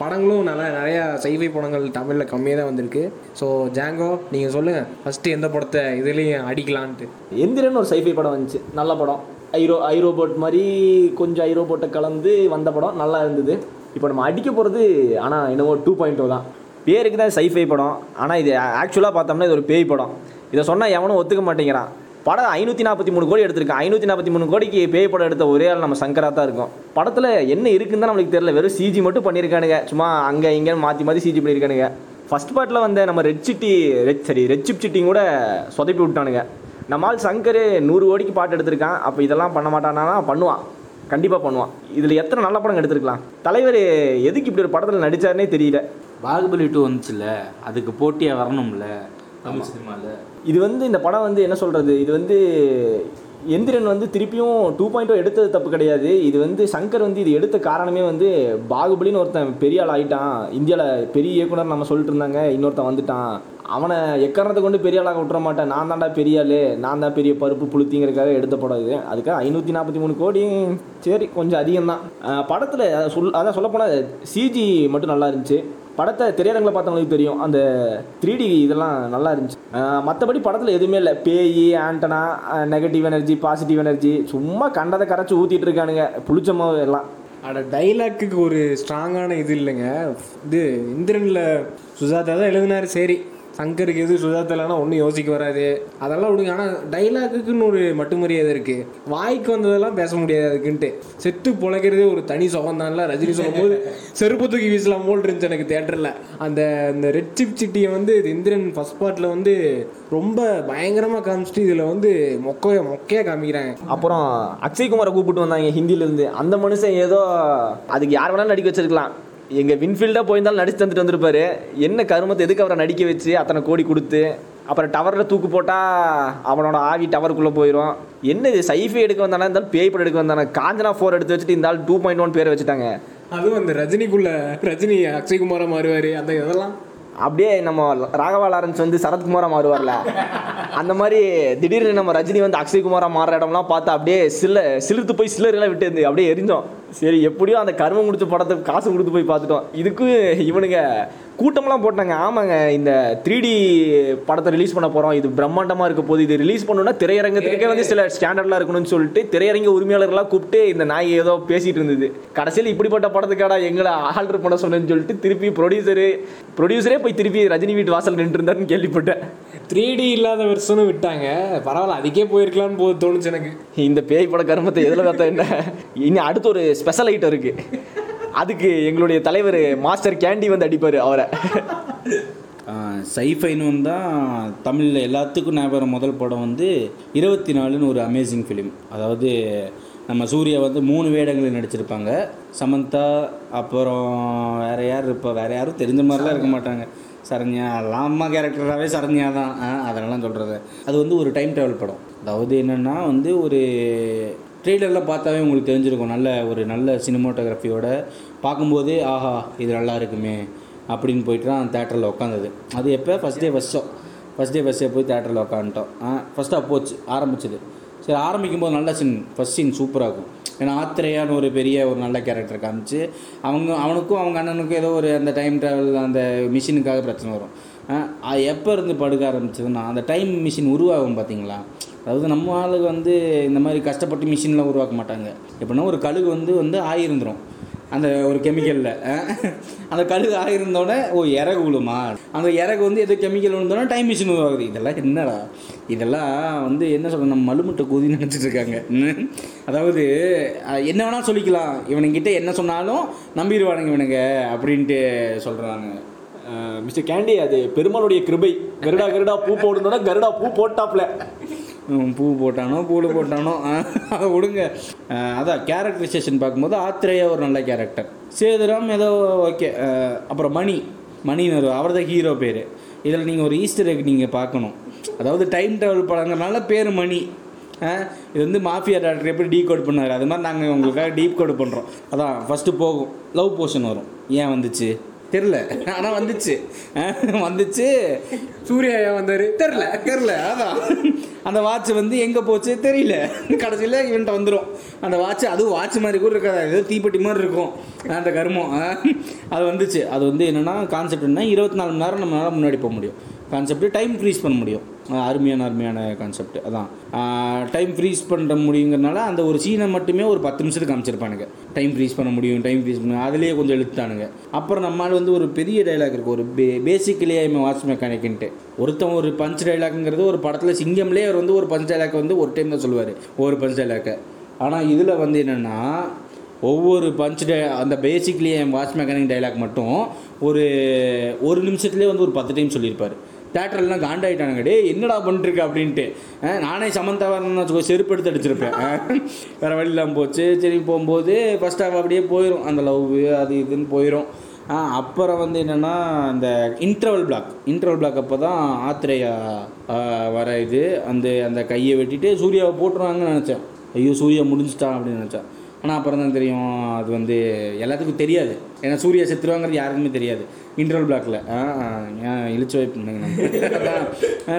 படங்களும் நல்லா நிறையா சைஃபை படங்கள் தமிழில் கம்மியாக தான் வந்திருக்கு. ஸோ ஜாங்கோ நீங்கள் சொல்லுங்கள் ஃபஸ்ட்டு எந்த படத்தை இதுலேயும் அடிக்கலான்ட்டு. எந்திரன் ஒரு சைஃபை படம் வந்துச்சு. நல்ல படம். ஐரோ ஐரோபோட் மாதிரி கொஞ்சம் ஐரோபோட்டை கலந்து வந்த படம் நல்லா இருந்தது. இப்போ நம்ம அடிக்க போகிறது ஆனால் என்னவோ டூ பாயிண்ட் oh தான். பேருக்கு தான் சைஃபை படம். ஆனால் இது ஆக்சுவலாக பார்த்தோம்னா இது ஒரு பேய் படம். இதை சொன்னால் எவனும் ஒத்துக்க மாட்டேங்கிறான். படம் ஐநூற்றி நாற்பத்தி மூணு கோடி எடுத்திருக்கான் ஐநூற்றி நாற்பத்தி மூணு கோடிக்கு பேய் படம் எடுத்த ஒரே ஆள் நம்ம சங்கரா தான் இருக்கும். படத்தில் என்ன இருக்குன்னு தான் நம்மளுக்கு தெரியல. வெறும் சிஜி மட்டும் பண்ணியிருக்கானுங்க. சும்மா அங்கே இங்கேன்னு மாற்றி மாற்றி சிஜி பண்ணியிருக்கானுங்க. ஃபர்ஸ்ட் பார்ட்டில் வந்த நம்ம ரெட் சிட்டி ரெட் சரி ரெட் சிப் சிட்டிங் கூட சொதப்பி விட்டானுங்க நம்மால் சங்கர் நூறு கோடிக்கு பாட்டு எடுத்திருக்கான். அப்போ இதெல்லாம் பண்ண மாட்டானா பண்ணுவான். கண்டிப்பாக பண்ணுவான். இதில் எத்தனை நல்ல படம் எடுத்திருக்கலாம்? தலைவர் எதுக்கு இப்படி ஒரு படத்தில் நடித்தாருனே தெரியல. பாகுபலி டூ வந்துச்சுல்ல அதுக்கு போட்டியாக வரணும்ல. தமிழ் சினிமாவில் இது வந்து இந்த படம் வந்து என்ன சொல்கிறது இது வந்து எந்திரன் வந்து திருப்பியும் டூ பாயிண்ட் எடுத்தது தப்பு கிடையாது. இது வந்து சங்கர் வந்து இது எடுத்த காரணமே வந்து பாகுபலின்னு ஒருத்தன் பெரிய ஆள் ஆகிட்டான் இந்தியாவில் பெரிய இயக்குனர் நம்ம சொல்லிட்டு இருந்தாங்க இன்னொருத்தன் வந்துட்டான். அவனை எக்காரணத்தை கொண்டு பெரிய ஆளாக விட்டுற மாட்டேன். நான் தான்டா பெரிய ஆள் நான் தான் பெரிய பருப்பு புளுத்திங்கிறதுக்காக எடுத்த படம் இது. அதுக்காக ஐநூற்றி நாற்பத்தி மூணு கோடி சரி கொஞ்சம் அதிகம்தான். படத்தில் சொல் அதான் சொல்லப்போனால் சிஜி மட்டும் நல்லா இருந்துச்சு. படத்தை திரையரங்கில் பார்த்தவங்களுக்கு தெரியும். அந்த த்ரீ டி இதெல்லாம் நல்லா இருந்துச்சு. மற்றபடி படத்தில் எதுவுமே இல்லை. பேய் antenna negative energy positive energy சும்மா கண்டதை கரைச்சி ஊற்றிட்டு இருக்கானுங்க. புளிச்சமாவு எல்லாம். அட டைலாக்குக்கு ஒரு ஸ்ட்ராங்கான இது இல்லைங்க. இது இந்திரனில் சுஜாதா தான் எழுதினார். சரி. சங்கருக்கு எது சுஜாதா ஒன்றும் யோசிக்க வராது. அதெல்லாம் விடுங்க. ஆனால் டைலாக்குக்குன்னு ஒரு மட்டுமரியாதை இருக்குது வாய்க்கு வந்ததெல்லாம் பேச முடியாது அதுக்குன்ட்டு செத்து பிழைக்கிறதே ஒரு தனி சுகம்தான்ல ரஜினி சொல்லும்போது. செருப்பு தூக்கி வீசலாம் போல் இருந்துச்சு எனக்கு தேட்டரில் அந்த இந்த ரெட் சிப் சிட்டியை வந்து இது இந்திரன் ஃபர்ஸ்ட் பார்ட்டில் வந்து ரொம்ப பயங்கரமாக காமிச்சிட்டு இதில் வந்து மொக்கைய மொக்கையாக காமிக்கிறாங்க. அப்புறம் அக்ஷய்குமாரை கூப்பிட்டு வந்தாங்க ஹிந்திலேருந்து அந்த மனுஷன் ஏதோ அதுக்கு யார் வேணாலும் நடிக்க வச்சிருக்கலாம். எங்கள் வின்ஃபீல்டாக போயிருந்தாலும் நடிச்சு தந்துட்டு வந்திருப்பாரு. என்ன கருமத்தை எதுக்கு அவரை நடிக்க வச்சு அத்தனை கோடி கொடுத்து அப்புறம் டவரில் தூக்கு போட்டால் அவனோட ஆவி டவருக்குள்ளே போயிடும் என்ன இது சைஃபை எடுக்க வந்தானா இருந்தாலும் பேய் படம் எடுக்க வந்தானே? காஞ்சனா ஃபோர் எடுத்து வச்சுட்டு இந்த ஆள் டூ பாயிண்ட் ஒன் பேரை வச்சுட்டாங்க. அதுவும் அந்த ரஜினிக்குள்ள ரஜினி அக்ஷய்குமாரா மாறுவாரு அந்த இதெல்லாம். அப்படியே நம்ம ராகவா லாரன்ஸ் வந்து சரத்குமாரா மாறுவார்ல. அந்த மாதிரி திடீர்னு நம்ம ரஜினி வந்து அக்ஷய்குமாரா மாறுற இடம்லாம் பார்த்தா அப்படியே சில சிலிர்த்து போய் சிலரெல்லாம் விட்டு அப்படியே எரிஞ்சோம். சரி எப்படியோ அந்த கர்மம் முடிச்ச படத்துக்கு காசு கொடுத்து போய் பார்த்துட்டோம். இதுக்கு இவனுங்க கூட்டம்லாம் போட்டாங்க. ஆமாங்க இந்த த்ரீ டி படத்தை ரிலீஸ் பண்ண போகிறோம் இது பிரம்மாண்டமாக இருக்க போது இது ரிலீஸ் பண்ணணும்னா திரையரங்கத்துக்கே வந்து சில ஸ்டாண்டர்ட்லாம் இருக்கணும்னு சொல்லிட்டு திரையரங்க உரிமையாளர்கள்லாம் கூப்பிட்டு இந்த நாய் ஏதோ பேசிட்டு இருந்தது. கடைசியில் இப்படிப்பட்ட படத்துக்காடா எங்களை ஆல்டர் பண்ண சொன்னேன்னு சொல்லிட்டு திருப்பி ப்ரொடியூசரு ப்ரொடியூசரே போய் திருப்பி ரஜினி வீட்டு வாசல் நின்று இருந்தாருன்னு கேள்விப்பட்டேன். த்ரீ டி இல்லாத வெர்ஷனும் விட்டாங்க. பரவாயில்ல அதுக்கே போயிருக்கலாம்னு போது தோணுச்சு எனக்கு. இந்த பேய் பட கர்மத்தை எதில் பார்த்தா என்ன? இனி அடுத்து ஒரு ஸ்பெஷல் ஐட்டம் இருக்கு. அதுக்கு எங்களுடைய தலைவர் மாஸ்டர் கேண்டி வந்து அடிப்பார் அவரை. சைஃபைன்னு வந்தால் தமிழில் எல்லாத்துக்கும் ஞாபகம் முதல் படம் வந்து இருபத்தி நாலுன்னு ஒரு அமேசிங் ஃபிலிம் அதாவது நம்ம சூர்யா வந்து மூணு வேடங்களில் நடிச்சிருப்பாங்க. சமந்தா அப்புறம் வேறு யார் இருப்பா? வேறு யாரும் தெரிஞ்ச மாதிரிலாம் இருக்க மாட்டாங்க. சரண்யா. எல்லாம் அம்மா கேரக்டராகவே சரண்யா தான். ஆ, அதெல்லாம் சொல்கிறது அது வந்து ஒரு டைம் ட்ராவல் படம். அதாவது என்னென்னா வந்து ஒரு ட்ரெய்லரில் பார்த்தாவே உங்களுக்கு தெரிஞ்சிருக்கும். நல்ல ஒரு நல்ல சினிமாட்டோகிராஃபியோட பார்க்கும்போதே ஆஹா இது நல்லா இருக்குமே அப்படின்னு போயிட்டு தான் தேட்டரில் உட்காந்தது அது எப்போ? First day first show first day first day போய் தேட்டரில் உட்காந்துட்டோம் ஃபஸ்ட்டாக போச்சு ஆரம்பிச்சது. சரி ஆரம்பிக்கும் போது நல்ல சீன் ஃபஸ்ட் சீன் சூப்பராக இருக்கும். ஏன்னா ஆத்திரையான்னு ஒரு பெரிய ஒரு நல்ல கேரக்டர் காமிச்சு அவங்க அவனுக்கும் அவங்க அண்ணனுக்கும் ஏதோ ஒரு அந்த டைம் ட்ராவல் அந்த மிஷினுக்காக பிரச்சனை வரும். அது எப்போ இருந்து படுக்க ஆரம்பிச்சதுன்னா அந்த டைம் மிஷின் உருவாகும் பார்த்தீங்களா அதாவது நம்ம ஆளுக்கு வந்து இந்த மாதிரி கஷ்டப்பட்டு மிஷின்லாம் உருவாக்க மாட்டாங்க. எப்படின்னா ஒரு கழுகு வந்து வந்து ஆயிருந்துரும். அந்த ஒரு கெமிக்கலில் அந்த கழுகு ஆயிருந்தோடனே ஓ இறகு விழுமா அந்த இறகு வந்து எதோ கெமிக்கல் விழுந்தோடனே டைம் மிஷின் உருவாகுது. இதெல்லாம் என்னடா? இதெல்லாம் வந்து என்ன சொல்ற நம்ம மலுமுட்டை கூதி ம். அதாவது என்ன வேணால் சொல்லிக்கலாம். இவனுங்கிட்ட என்ன சொன்னாலும் நம்பிடுவானுங்க இவனுங்க அப்படின்ட்டு சொல்கிறாங்க மிஸ்டர் கேண்டி அது பெருமாளுடைய கிருபை. கருடா கருடா பூ போடணும்னா கருடா பூ போட்டாப்ல. பூ போட்டானோ பூடு போட்டானோ அதை விடுங்க. அதான் கேரக்டரைசேஷன் பார்க்கும்போது ஆத்ரேயா ஒரு நல்ல கேரக்டர் சேதுராம் ஏதோ ஓகே. அப்புறம் மணி. மணின்னு ஒரு அவர் தான் ஹீரோ பேர். இதில் நீங்கள் ஒரு ஈஸ்டர் எக் நீங்கள் பார்க்கணும். அதாவது டைம் ட்ராவல் படங்கிறனால பேர் மணி. ஆ, இது வந்து மாஃபியா டாக்டர் எப்படி டீ கோட் பண்ணார் அது மாதிரி நாங்கள் உங்களுக்காக டீப் கோட் பண்ணுறோம் அதான் ஃபஸ்ட்டு போகும். லவ் போர்ஷன் வரும். ஏன் வந்துச்சு? தெரில ஆனால் வந்துச்சு. வந்துச்சு. சூர்யா ஏன் வந்தாரு? தெரில தெரில அதான். அந்த வாட்ச் வந்து எங்கே போச்சு? தெரியல. கடைசியில் இவன்ட்ட வந்துடும் அந்த வாட்ச் அதுவும் வாட்ச் மாதிரி கூட இருக்காது. ஏதோ தீப்பெட்டி மாதிரி இருக்கும். அந்த கருமம். அது வந்துச்சு. அது வந்து என்னென்னா கான்செப்ட் என்ன இருபத்தி நாலு மணி நேரம் நம்மளால் முன்னாடி போக முடியும். கான்செப்ட்டு டைம் ஃப்ரீஸ் பண்ண முடியும். அருமையான அருமையான கான்செப்ட் அதான். டைம் ஃப்ரீஸ் பண்ண முடியுங்கிறனால அந்த ஒரு சீனை மட்டுமே ஒரு பத்து நிமிஷத்துக்கு காமிச்சிருப்பானுங்க. டைம் ஃப்ரீஸ் பண்ண முடியும் டைம் ஃப்ரீஸ் பண்ண அதுலேயே கொஞ்சம் எழுத்தானுங்க அப்புறம் நம்மளால் வந்து ஒரு பெரிய டைலாக் இருக்குது ஒரு பே பேசிக்கலி வாட்ச் மெக்கானிக்ன்ட்டு ஒருத்தன் ஒரு பஞ்ச் டைலாக்ங்கிறது ஒரு படத்தில் சிங்கம்லேயே அவர் வந்து ஒரு பஞ்ச் டைலாக் வந்து ஒரு டைம் தான் சொல்லுவார். ஒரு பஞ்ச் டைலாக்கை ஆனால் இதில் வந்து என்னென்னா ஒவ்வொரு பஞ்ச் டே அந்த பேசிக்லி என் வாட்ச் மெக்கானிக் டைலாக் மட்டும் ஒரு ஒரு நிமிஷத்துலேயே வந்து ஒரு பத்து டைம் சொல்லியிருப்பார். தேட்டர்லாம் காண்டாயிட்டானுங்க. டே என்னடா பண்ணிட்டுருக்க அப்படின்ட்டு. நானே சமந்தாவாரன்னு வச்சுக்கோ செருப்பு எடுத்து அடிச்சிருப்பேன். வேறு வழி இல்லாமல் போச்சு. சரி போகும்போது ஃபஸ்ட் ஹாஃப் அப்படியே போயிடும் அந்த லவ் அது இதுன்னு போயிடும் அப்புறம் வந்து என்னென்னா இந்த இன்டர்வல் பிளாக் இன்டர்வல் பிளாக் அப்போ தான் ஆத்திரையா வர இது. அந்த அந்த கையை வெட்டிட்டு சூர்யாவை போட்டுருவாங்கன்னு நினச்சேன். ஐயோ சூர்யா முடிஞ்சிட்டான் அப்படின்னு நினச்சேன். ஆனால் அப்புறம் தான் தெரியும் அது வந்து எல்லாத்துக்கும் தெரியாது. ஏன்னா சூர்யா செத்துருவாங்கிறது யாருக்குமே தெரியாது. இன்டர்வல் பிளாக்ல ஏன் இழிச்சு வைப்புங்க அதான்.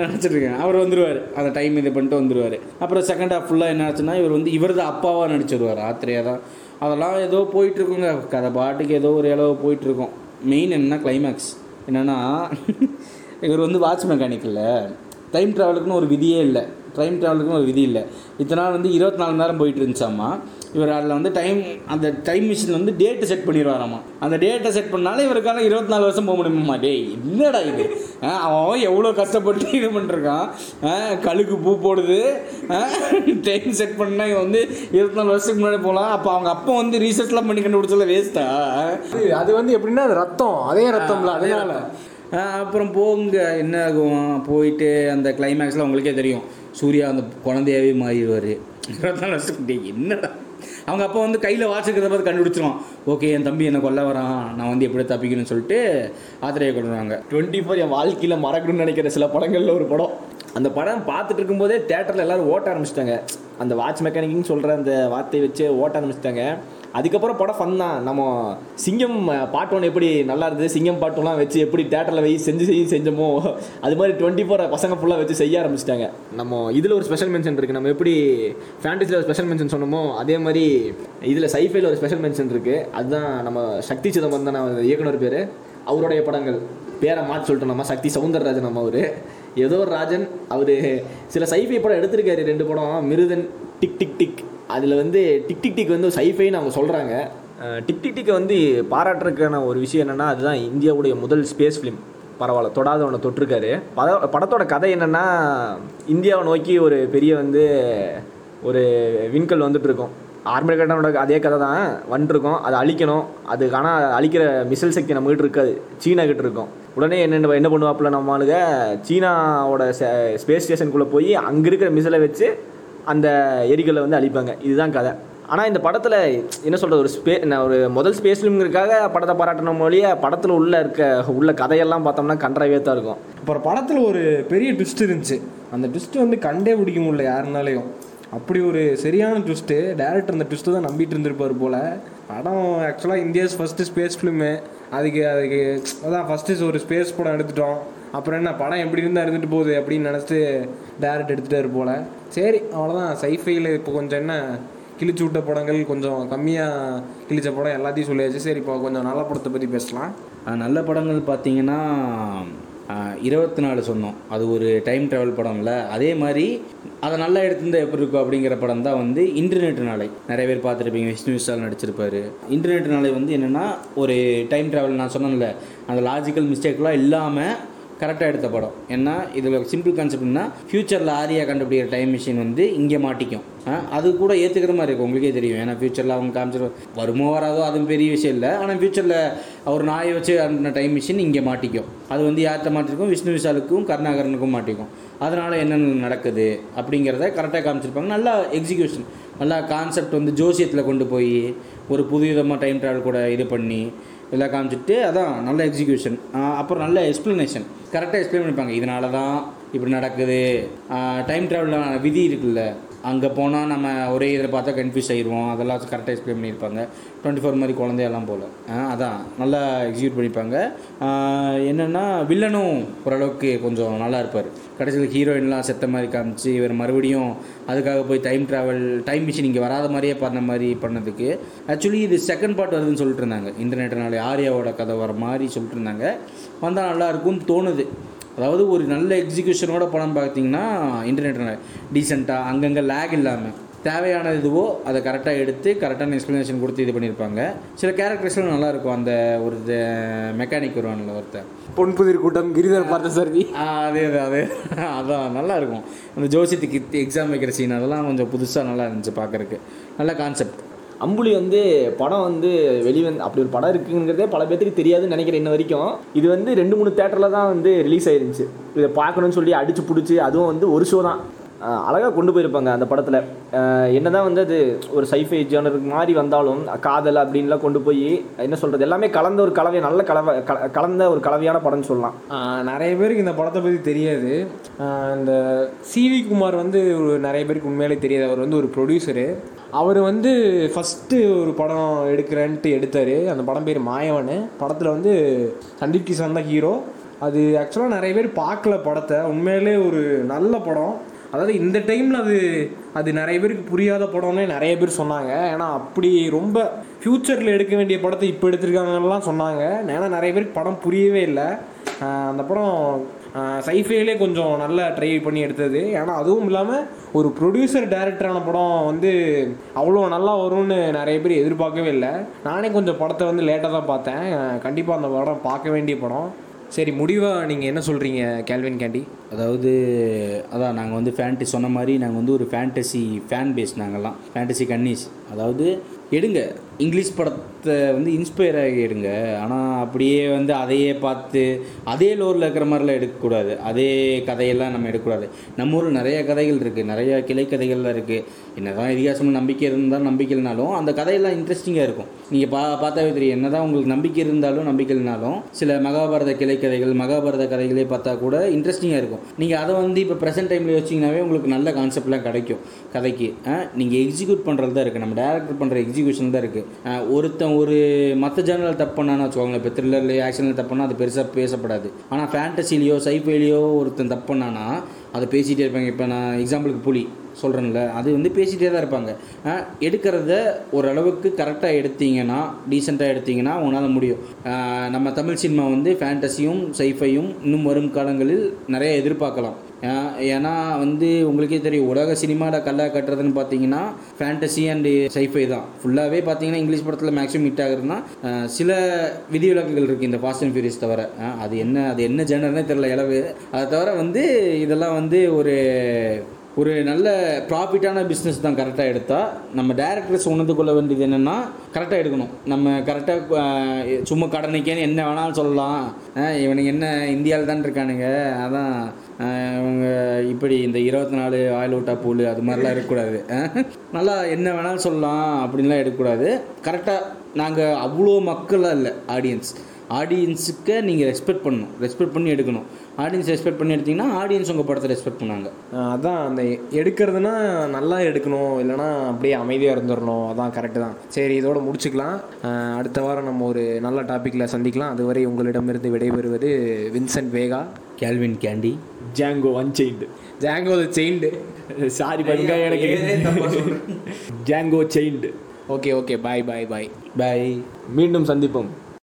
நினச்சிட்டு இருக்கேன். அவர் வந்துடுவார் அந்த டைம் இது பண்ணிட்டு வந்துடுவார் அப்புறம் செகண்ட் ஹாஃப் ஃபுல்லாக என்ன ஆச்சுன்னா இவர் வந்து இவர் தான் அப்பாவாக நடிச்சிருவார் ஆத்திரையாக தான். அதெல்லாம் ஏதோ போயிட்டுருக்குங்க. கதை பாட்டுக்கு ஏதோ ஒரு இளவு போயிட்டுருக்கோம். மெயின் என்னன்னா கிளைமேக்ஸ் என்னென்னா இவர் வந்து வாட்ச் மெக்கானிக்கில் டைம் ட்ராவலுக்குன்னு ஒரு விதியே இல்லை. டைம் ட்ராவலுக்குன்னு ஒரு விதி இல்லை. இத்தனை நாள் வந்து இருபத்தி நாலு நேரம் போயிட்டு இருந்துச்சாமா இவர் அதில் வந்து டைம் அந்த டைம் மிஷின் வந்து டேட்டு செட் பண்ணிடுவாராமா. அந்த டேட்டை செட் பண்ணாலே இவருக்கான இருபத்தி நாலு வருஷம் போக முடியுமா டேய் என்னடா இது. அவன் எவ்வளோ கஷ்டப்பட்டு இது பண்ணிருக்கான் ஆ, கழுகு பூ போடுது. டைம் செட் பண்ணா இவன் வந்து இருபத்தி நாலு வருஷத்துக்கு முன்னாடி போகலாம் அப்போ அவங்க அப்பா வந்து ரீசர்ச்லாம் பண்ணி கண்டுபிடிச்சல வேஸ்ட்டா அது- வந்து எப்படின்னா அது ரத்தம். அதே ரத்தம்ல அதனால. அப்புறம் போங்க. என்ன ஆகும்? போயிட்டு அந்த கிளைமேக்ஸில் உங்களுக்கே தெரியும். சூர்யா அந்த குழந்தையாவே மாறிடுவார். இருபத்தாலு வருஷத்துக்கு என்னடா? அவங்க அப்போ வந்து கையில் வாட்ச் இருக்கிறத பார்த்து கண்டுபிடிச்சிருவான். ஓகே என் தம்பி என்னை கொல்ல வரான். நான் வந்து எப்படி தப்பிக்கணும்னு சொல்லிட்டு ஆத்திரையை கொண்டுருவாங்க டுவெண்ட்டி ஃபோர் என் வாழ்க்கையில் மறக்கணும்னு நினைக்கிற சில படங்களில் ஒரு படம். அந்த படம் பார்த்துட்டு இருக்கும்போதே தேட்டரில் எல்லாரும் ஓட்ட ஆரம்பிச்சிட்டாங்க. அந்த வாட்ச் மெக்கானிக்னு சொல்கிற அந்த வார்த்தையை வச்சு ஓட்ட ஆரம்பிச்சிட்டாங்க. அதுக்கப்புறம் படம் ஃபன் தான். நம்ம சிங்கம் பாட்டு ஒன்று எப்படி நல்லா இருந்தது? சிங்கம் பாட்டுலாம் வச்சு எப்படி தேட்டரில் வை செஞ்சு செஞ்சு செஞ்சோமோ அது மாதிரி டுவெண்ட்டி ஃபோர் பசங்க ஃபுல்லாக வச்சு செய்ய ஆரம்பிச்சிட்டாங்க. நம்ம இதில் ஒரு ஸ்பெஷல் மென்ஷன் இருக்குது நம்ம எப்படி ஃபேண்டஸியில் ஒரு ஸ்பெஷல் மென்ஷன் சொன்னோமோ அதே மாதிரி இதில் சைஃபைல ஒரு ஸ்பெஷல் மென்ஷன் இருக்குது அதுதான் நம்ம சக்தி சிதம்பரம் இயக்குனர் பேர். அவருடைய படங்கள். பேரை மாற்றி சொல்லிட்டோம் நம்ம. சக்தி சவுந்தரராஜன் நம்ம அவர். ஏதோ ஒரு ராஜன். அவர் சில சைஃபை படம் எடுத்திருக்காரு. ரெண்டு படம். Miruthan tick tick tick. அதில் வந்து டிக் டிக் டிக் வந்து சைஃபைன்னு அவங்க சொல்கிறாங்க டிக் டிக் டிக்கை வந்து பாராட்டுறதுக்கான ஒரு விஷயம் என்னென்னா அதுதான் இந்தியாவுடைய முதல் ஸ்பேஸ் ஃபிலிம். பரவாயில்ல தொடாதவனை தொட்டிருக்காரு. பட படத்தோட கதை என்னென்னா இந்தியாவை நோக்கி ஒரு பெரிய வந்து ஒரு விண்கல் வந்துட்டுருக்கோம். ஆர்மி கட்டனோட அதே கதை தான் வந்துருக்கும். அதை அழிக்கணும். அது ஆனால் அழிக்கிற மிசைல் சக்தி நம்மகிட்ட இருக்காது. சீனா கிட்ட இருக்கும். உடனே என்ன என்ன பண்ணுவாப்புல நம்ம ஆளுங்க? சீனாவோட ஸ்பேஸ் ஸ்டேஷனுக்குள்ளே போய் அங்கே இருக்கிற மிசைலை வச்சு அந்த எரிகளை வந்து அழிப்பாங்க. இதுதான் கதை. ஆனால் இந்த படத்தில் என்ன சொல்கிறது ஒரு ஸ்பே நான் ஒரு முதல் ஸ்பேஸ் ஃபிலிம்ங்கிறதுக்காக படத்தை பாராட்டணும் மொழியே படத்தில் உள்ள இருக்க உள்ள கதையெல்லாம் பார்த்தோம்னா கன்றாவே தான் இருக்கும். அப்புறம் படத்தில் ஒரு பெரிய ட்விஸ்ட் இருந்துச்சு. அந்த ட்விஸ்ட் வந்து கண்டே பிடிக்க முடியல யாருனாலையும். அப்படி ஒரு சரியான ட்விஸ்ட்டு டேரக்டர் அந்த ட்விஸ்ட்டு தான் நம்பிட்டு இருந்திருப்பார் போல். படம் ஆக்சுவலாக இந்தியாஸ் ஃபஸ்ட்டு ஸ்பேஸ் ஃபிலிமு அதுக்கு அதுக்கு அதான் ஃபஸ்ட்டு ஒரு ஸ்பேஸ் படம் எடுத்துட்டோம். அப்புறம் என்ன படம் எப்படி இருந்தால் இருந்துட்டு போகுது அப்படின்னு நினச்சிட்டு டேரக்ட் எடுத்துகிட்டாரு போல். சரி அவ்வளோதான் சைஃபையில் இப்போ கொஞ்சம் என்ன கிழிச்சு விட்ட படங்கள் கொஞ்சம் கம்மியாக கிழிச்ச படம் எல்லாத்தையும் சொல்லியாச்சு. சரி இப்போ கொஞ்சம் நல்ல படத்தை பற்றி பேசலாம். நல்ல படங்கள் பார்த்தீங்கன்னா இருபத்தி நாலு சொன்னோம். அது ஒரு டைம் ட்ராவல் படம்ல. அதே மாதிரி அதை நல்லா எடுத்திருந்தால் எப்படி இருக்கும் அப்படிங்கிற படம் தான் வந்து இன்டர்நெட் நாளை. நிறைய பேர் பார்த்துருப்பீங்க விஷ்ணு விஷால் நடிச்சிருப்பாரு. இன்டர்நெட் நாளை வந்து என்னென்னா ஒரு டைம் ட்ராவல் நான் சொன்னேன்ல அந்த லாஜிக்கல் மிஸ்டேக்லாம் இல்லாமல் கரெக்டாக எடுத்த படம். ஏன்னா இதில் சிம்பிள் கான்செப்ட்னா ஃப்யூச்சரில் ஆரியா கண்டுபிடிக்கிற டைம் மிஷின் வந்து இங்கே மாட்டிக்கும். அது கூட ஏற்றுக்கிற மாதிரி இருக்கும் உங்களுக்கே தெரியும். ஏன்னா ஃப்யூச்சரில் அவங்க காமிச்சிரு வருமோ வராதோ அதுவும் பெரிய விஷயம் இல்லை. ஆனால் ஃப்யூச்சரில் அவர் நாயை வச்சு அனுப்பின டைம் மிஷின் இங்கே மாட்டிக்கும். அது வந்து யார்கிட்ட மாட்டிருக்கும்? விஷ்ணு விஷாலுக்கும் கருணாகரனுக்கும் மாட்டிக்கும். அதனால் என்னென்ன நடக்குது அப்படிங்கிறத கரெக்டாக காமிச்சிருப்பாங்க. நல்லா எக்ஸிக்யூஷன் நல்லா கான்செப்ட் வந்து ஜோசியத்தில் கொண்டு போய் ஒரு புது விதமாக டைம் ட்ராவல் கூட இது பண்ணி எல்லாம் காமிச்சிட்டு அதான் நல்ல எக்ஸிக்யூஷன் அப்புறம் நல்ல எக்ஸ்ப்ளனேஷன் கரெக்டாக எக்ஸ்பிளைன் பண்ணிப்பாங்க. இதனால தான் இப்படி நடக்குது. டைம் ட்ராவலான விதி இருக்குல்ல. அங்கே போனால் நம்ம ஒரே இதில் பார்த்தா கன்ஃபியூஸ் ஆகிடுவோம் அதெல்லாம் கரெக்டாக எக்ஸ்பிளைன் பண்ணியிருப்பாங்க. டுவெண்ட்டி ஃபோர் மாதிரி குழந்தையெல்லாம் போல். அதான். நல்லா எக்ஸிக்யூட் பண்ணிப்பாங்க. என்னென்னா வில்லனும் ஓரளவுக்கு கொஞ்சம் நல்லா இருப்பார். கடைசியில் ஹீரோயின்லாம் செத்த மாதிரி காமிச்சு இவர் மறுபடியும் அதுக்காக போய் டைம் ட்ராவல் டைம் மிஷின் இங்கே வராத மாதிரியே பண்ண மாதிரி பண்ணதுக்கு. ஆக்சுவலி இது செகண்ட் பார்ட் வருதுன்னு சொல்லிட்டு இருந்தாங்க. இன்டர்நெட்னால ஆர்யாவோட கதை வர மாதிரி சொல்லிட்டு இருந்தாங்க. வந்தால் நல்லாயிருக்கும்னு தோணுது. அதாவது ஒரு நல்ல எக்ஸிக்யூஷனோட படம் பார்த்தீங்கன்னா இன்டர்நெட் டீசெண்டாக அங்கங்கே லேக் இல்லாமல் தேவையான இதுவோ அதை கரெக்டாக எடுத்து கரெக்டான எக்ஸ்ப்ளனேஷன் கொடுத்து இது பண்ணியிருப்பாங்க. சில கேரக்டர்ஸ்லாம் நல்லா இருக்கும் அந்த ஒரு மெக்கானிக் வருவான்ல ஒருத்தன். பொன்புதிர் கூட்டம் கிரிதர் பார்த்த சர்வி ஆ, அதே அதே அதே. அதான் நல்லா இருக்கும். அந்த ஜோசியத்துக்கு எக்ஸாம் வைக்கிற சீன் அதெல்லாம் கொஞ்சம் புதுசாக நல்லா இருந்துச்சு பார்க்கறக்கு நல்ல கான்செப்ட் அம்புலி வந்து படம் வந்து வெளிவந்து அப்படி ஒரு படம் இருக்குங்கிறதே பல பேத்துக்கு தெரியாதுன்னு நினைக்கிறேன் இன்ன வரைக்கும். இது வந்து ரெண்டு மூணு தேட்டரில் தான் வந்து ரிலீஸ் ஆயிருந்துச்சு. இதை பார்க்கணும்னு சொல்லி அடிச்சு பிடிச்சி அதுவும் வந்து ஒரு ஷோ தான். அழகாக கொண்டு போயிருப்பாங்க அந்த படத்தில். என்னதான் வந்து அது ஒரு சைஃபை ஜேனருக்கு மாதிரி வந்தாலும் காதல் அப்படின்லாம் கொண்டு போய் என்ன சொல்கிறது எல்லாமே கலந்த ஒரு கலவை நல்ல கலவை கலந்த ஒரு கலவையான படம்னு சொல்லலாம். நிறைய பேருக்கு இந்த படத்தை பற்றி தெரியாது. இந்த சிவி குமார் வந்து ஒரு நிறைய பேருக்கு உண்மையிலே தெரியாது. அவர் வந்து ஒரு ப்ரொடியூசரு அவர் வந்து ஃபஸ்ட்டு ஒரு படம் எடுக்கிறேன்ட்டு எடுத்தார். அந்த படம் பேர் மாயவன். படத்தில் வந்து சந்தீப் கிஷான் தான் ஹீரோ அது ஆக்சுவலாக நிறைய பேர் பார்க்கல படத்தை. உண்மையிலே ஒரு நல்ல படம். அதாவது இந்த டைமில் அது அது நிறைய பேருக்கு புரியாத படம்னே நிறைய பேர் சொன்னாங்க. ஏன்னா அப்படி ரொம்ப ஃப்யூச்சரில் எடுக்க வேண்டிய படத்தை இப்போ எடுத்திருக்காங்கலாம் சொன்னாங்க. ஏன்னா நிறைய பேருக்கு படம் புரியவே இல்லை. அந்த படம் சைஃபைலே கொஞ்சம் நல்லா ட்ரை பண்ணி எடுத்தது. ஏன்னா அதுவும் இல்லாமல் ஒரு ப்ரொடியூசர் டைரக்டரான படம் வந்து அவ்வளோ நல்லா வரும்னு நிறைய பேர் எதிர்பார்க்கவே இல்லை. நானே கொஞ்சம் படத்தை வந்து லேட்டாக தான் பார்த்தேன். கண்டிப்பாக அந்த படம் பார்க்க வேண்டிய படம். சரி முடிவாக நீங்கள் என்ன சொல்கிறீங்க கேல்வின் கேண்டி அதாவது அதான் நாங்கள் வந்து ஃபேண்டி சொன்ன மாதிரி நாங்கள் வந்து ஒரு ஃபேண்டசி ஃபேன் பேஸ் நாங்கள்லாம். ஃபேண்டசி கன்னிஸ். அதாவது எடுங்க. இங்கிலீஷ் படத்தை வந்து இன்ஸ்பயர் ஆகி எடுங்க. ஆனால் அப்படியே வந்து அதையே பார்த்து அதே லோரில் இருக்கிற மாதிரிலாம் எடுக்கக்கூடாது. அதே கதையெல்லாம் நம்ம எடுக்கக்கூடாது. நம்ம ஊரில் நிறைய கதைகள் இருக்குது நிறைய கிளை கதைகள்லாம் இருக்குது என்ன தான் இதிகாசம் நம்பிக்கை இருந்தாலும் நம்பிக்கை இல்லைனாலும் அந்த கதையெல்லாம் இன்ட்ரெஸ்டிங்காக இருக்கும். நீங்கள் பா பார்த்தாவே தெரியும். என்னதான் உங்களுக்கு நம்பிக்கை இருந்தாலும் நம்பிக்கை இல்லைனாலும் சில மகாபாரத கிளை கதைகள் மகாபாரத கதைகளே பார்த்தா கூட இன்ட்ரெஸ்டிங்காக இருக்கும். நீங்கள் அதை வந்து இப்போ ப்ரெசென்ட் டைமில் வச்சிங்கனாவே உங்களுக்கு நல்ல கான்செப்ட்லாம் கிடைக்கும். கதைக்கு நீங்கள் எக்ஸிக்யூட் பண்ணுறது தான் இருக்குது நம்ம டேரக்டர் பண்ணுற எக்ஸிக்யூஷன் தான் இருக்குது ஒருத்தன் ஒரு மற்ற ஜேனலில் தப்பு பண்ணான்னு வச்சுக்கோங்களேன். இப்போ த்ரில்லர்லேயோ ஆக்ஷனில் தப்பு பண்ணால் அது பெருசாக பேசப்படாது. ஆனால் ஃபேண்டசிலேயோ சைஃபைலையோ ஒருத்தன் தப்பு பண்ணானா அதை பேசிகிட்டே இருப்பாங்க. இப்போ நான் எக்ஸாம்பிளுக்கு புலி சொல்கிறேன்ல அது வந்து பேசிகிட்டே தான் இருப்பாங்க. எடுக்கிறத ஓரளவுக்கு கரெக்டாக எடுத்தீங்கன்னா டீசெண்டாக எடுத்தீங்கன்னா உங்களால் முடியும். நம்ம தமிழ் சினிமா வந்து ஃபேண்டசியும் சைஃபையும் இன்னும் வரும் காலங்களில் நிறைய எதிர்பார்க்கலாம். ஏன்னா வந்து உங்களுக்கே தெரியும் உலக சினிமாவில் கல்லா கட்டுறதுன்னு பார்த்தீங்கன்னா ஃபேண்டசி அண்டு சைஃபை தான். ஃபுல்லாகவே பார்த்தீங்கன்னா இங்கிலீஷ் படத்தில் மேக்ஸிமம் ஹிட் ஆகுதுன்னா சில விதிவிலக்குகள் இருக்குது இந்த ஃபாஸ்ட் அண்ட் ஃபியூரியஸ் தவிர. அது என்ன அது என்ன ஜெனர்னே தெரில இளவு. அதை தவிர வந்து இதெல்லாம் வந்து ஒரு ஒரு நல்ல ப்ராஃபிட்டான பிஸ்னஸ் தான் கரெக்டாக எடுத்தால் நம்ம டேரக்டர்ஸ் உணர்ந்து கொள்ள வேண்டியது என்னென்னா கரெக்டாக எடுக்கணும். நம்ம கரெக்டாக சும்மா கடனைக்கேன்னு என்ன வேணாலும் சொல்லலாம். இவனுக்கு இவனுங்க என்ன இந்தியாவில் தான் இருக்கானுங்க. அதான் இவங்க இப்படி இந்த இருபத்தி நாலு ஆயில் ஊட்டா பூல் அது மாதிரிலாம் இருக்கக்கூடாது. நல்லா என்ன வேணாலும் சொல்லலாம் அப்படின்லாம் எடுக்கக்கூடாது. கரெக்டாக நாங்கள் அவ்வளோ மக்களாக இல்லை ஆடியன்ஸ் ஆடியன்ஸுக்கு நீங்கள் ரெஸ்பெக்ட் பண்ணணும். ரெஸ்பெக்ட் பண்ணி எடுக்கணும். ஆடியன்ஸ் ரெஸ்பெக்ட் பண்ணி எடுத்தீங்கன்னா ஆடியன்ஸ் உங்கள் படத்தை ரெஸ்பெக்ட் பண்ணாங்க அதான் அந்த எடுக்கிறதுனா நல்லா எடுக்கணும் இல்லைனா அப்படியே அமைதியாக இருந்துடணும் அதான் கரெக்டு தான். சரி இதோட முடிச்சுக்கலாம். அடுத்த வாரம் நம்ம ஒரு நல்ல டாப்பிக்கில் சந்திக்கலாம். அதுவரை உங்களிடமிருந்து விடைபெறுவது Vincent Vega. Calvin Candie Django unchained Django chained sorry பண்ணுங்க எனக்கு Django chained okay okay bye bye bye bye மீண்டும் சந்திப்போம்.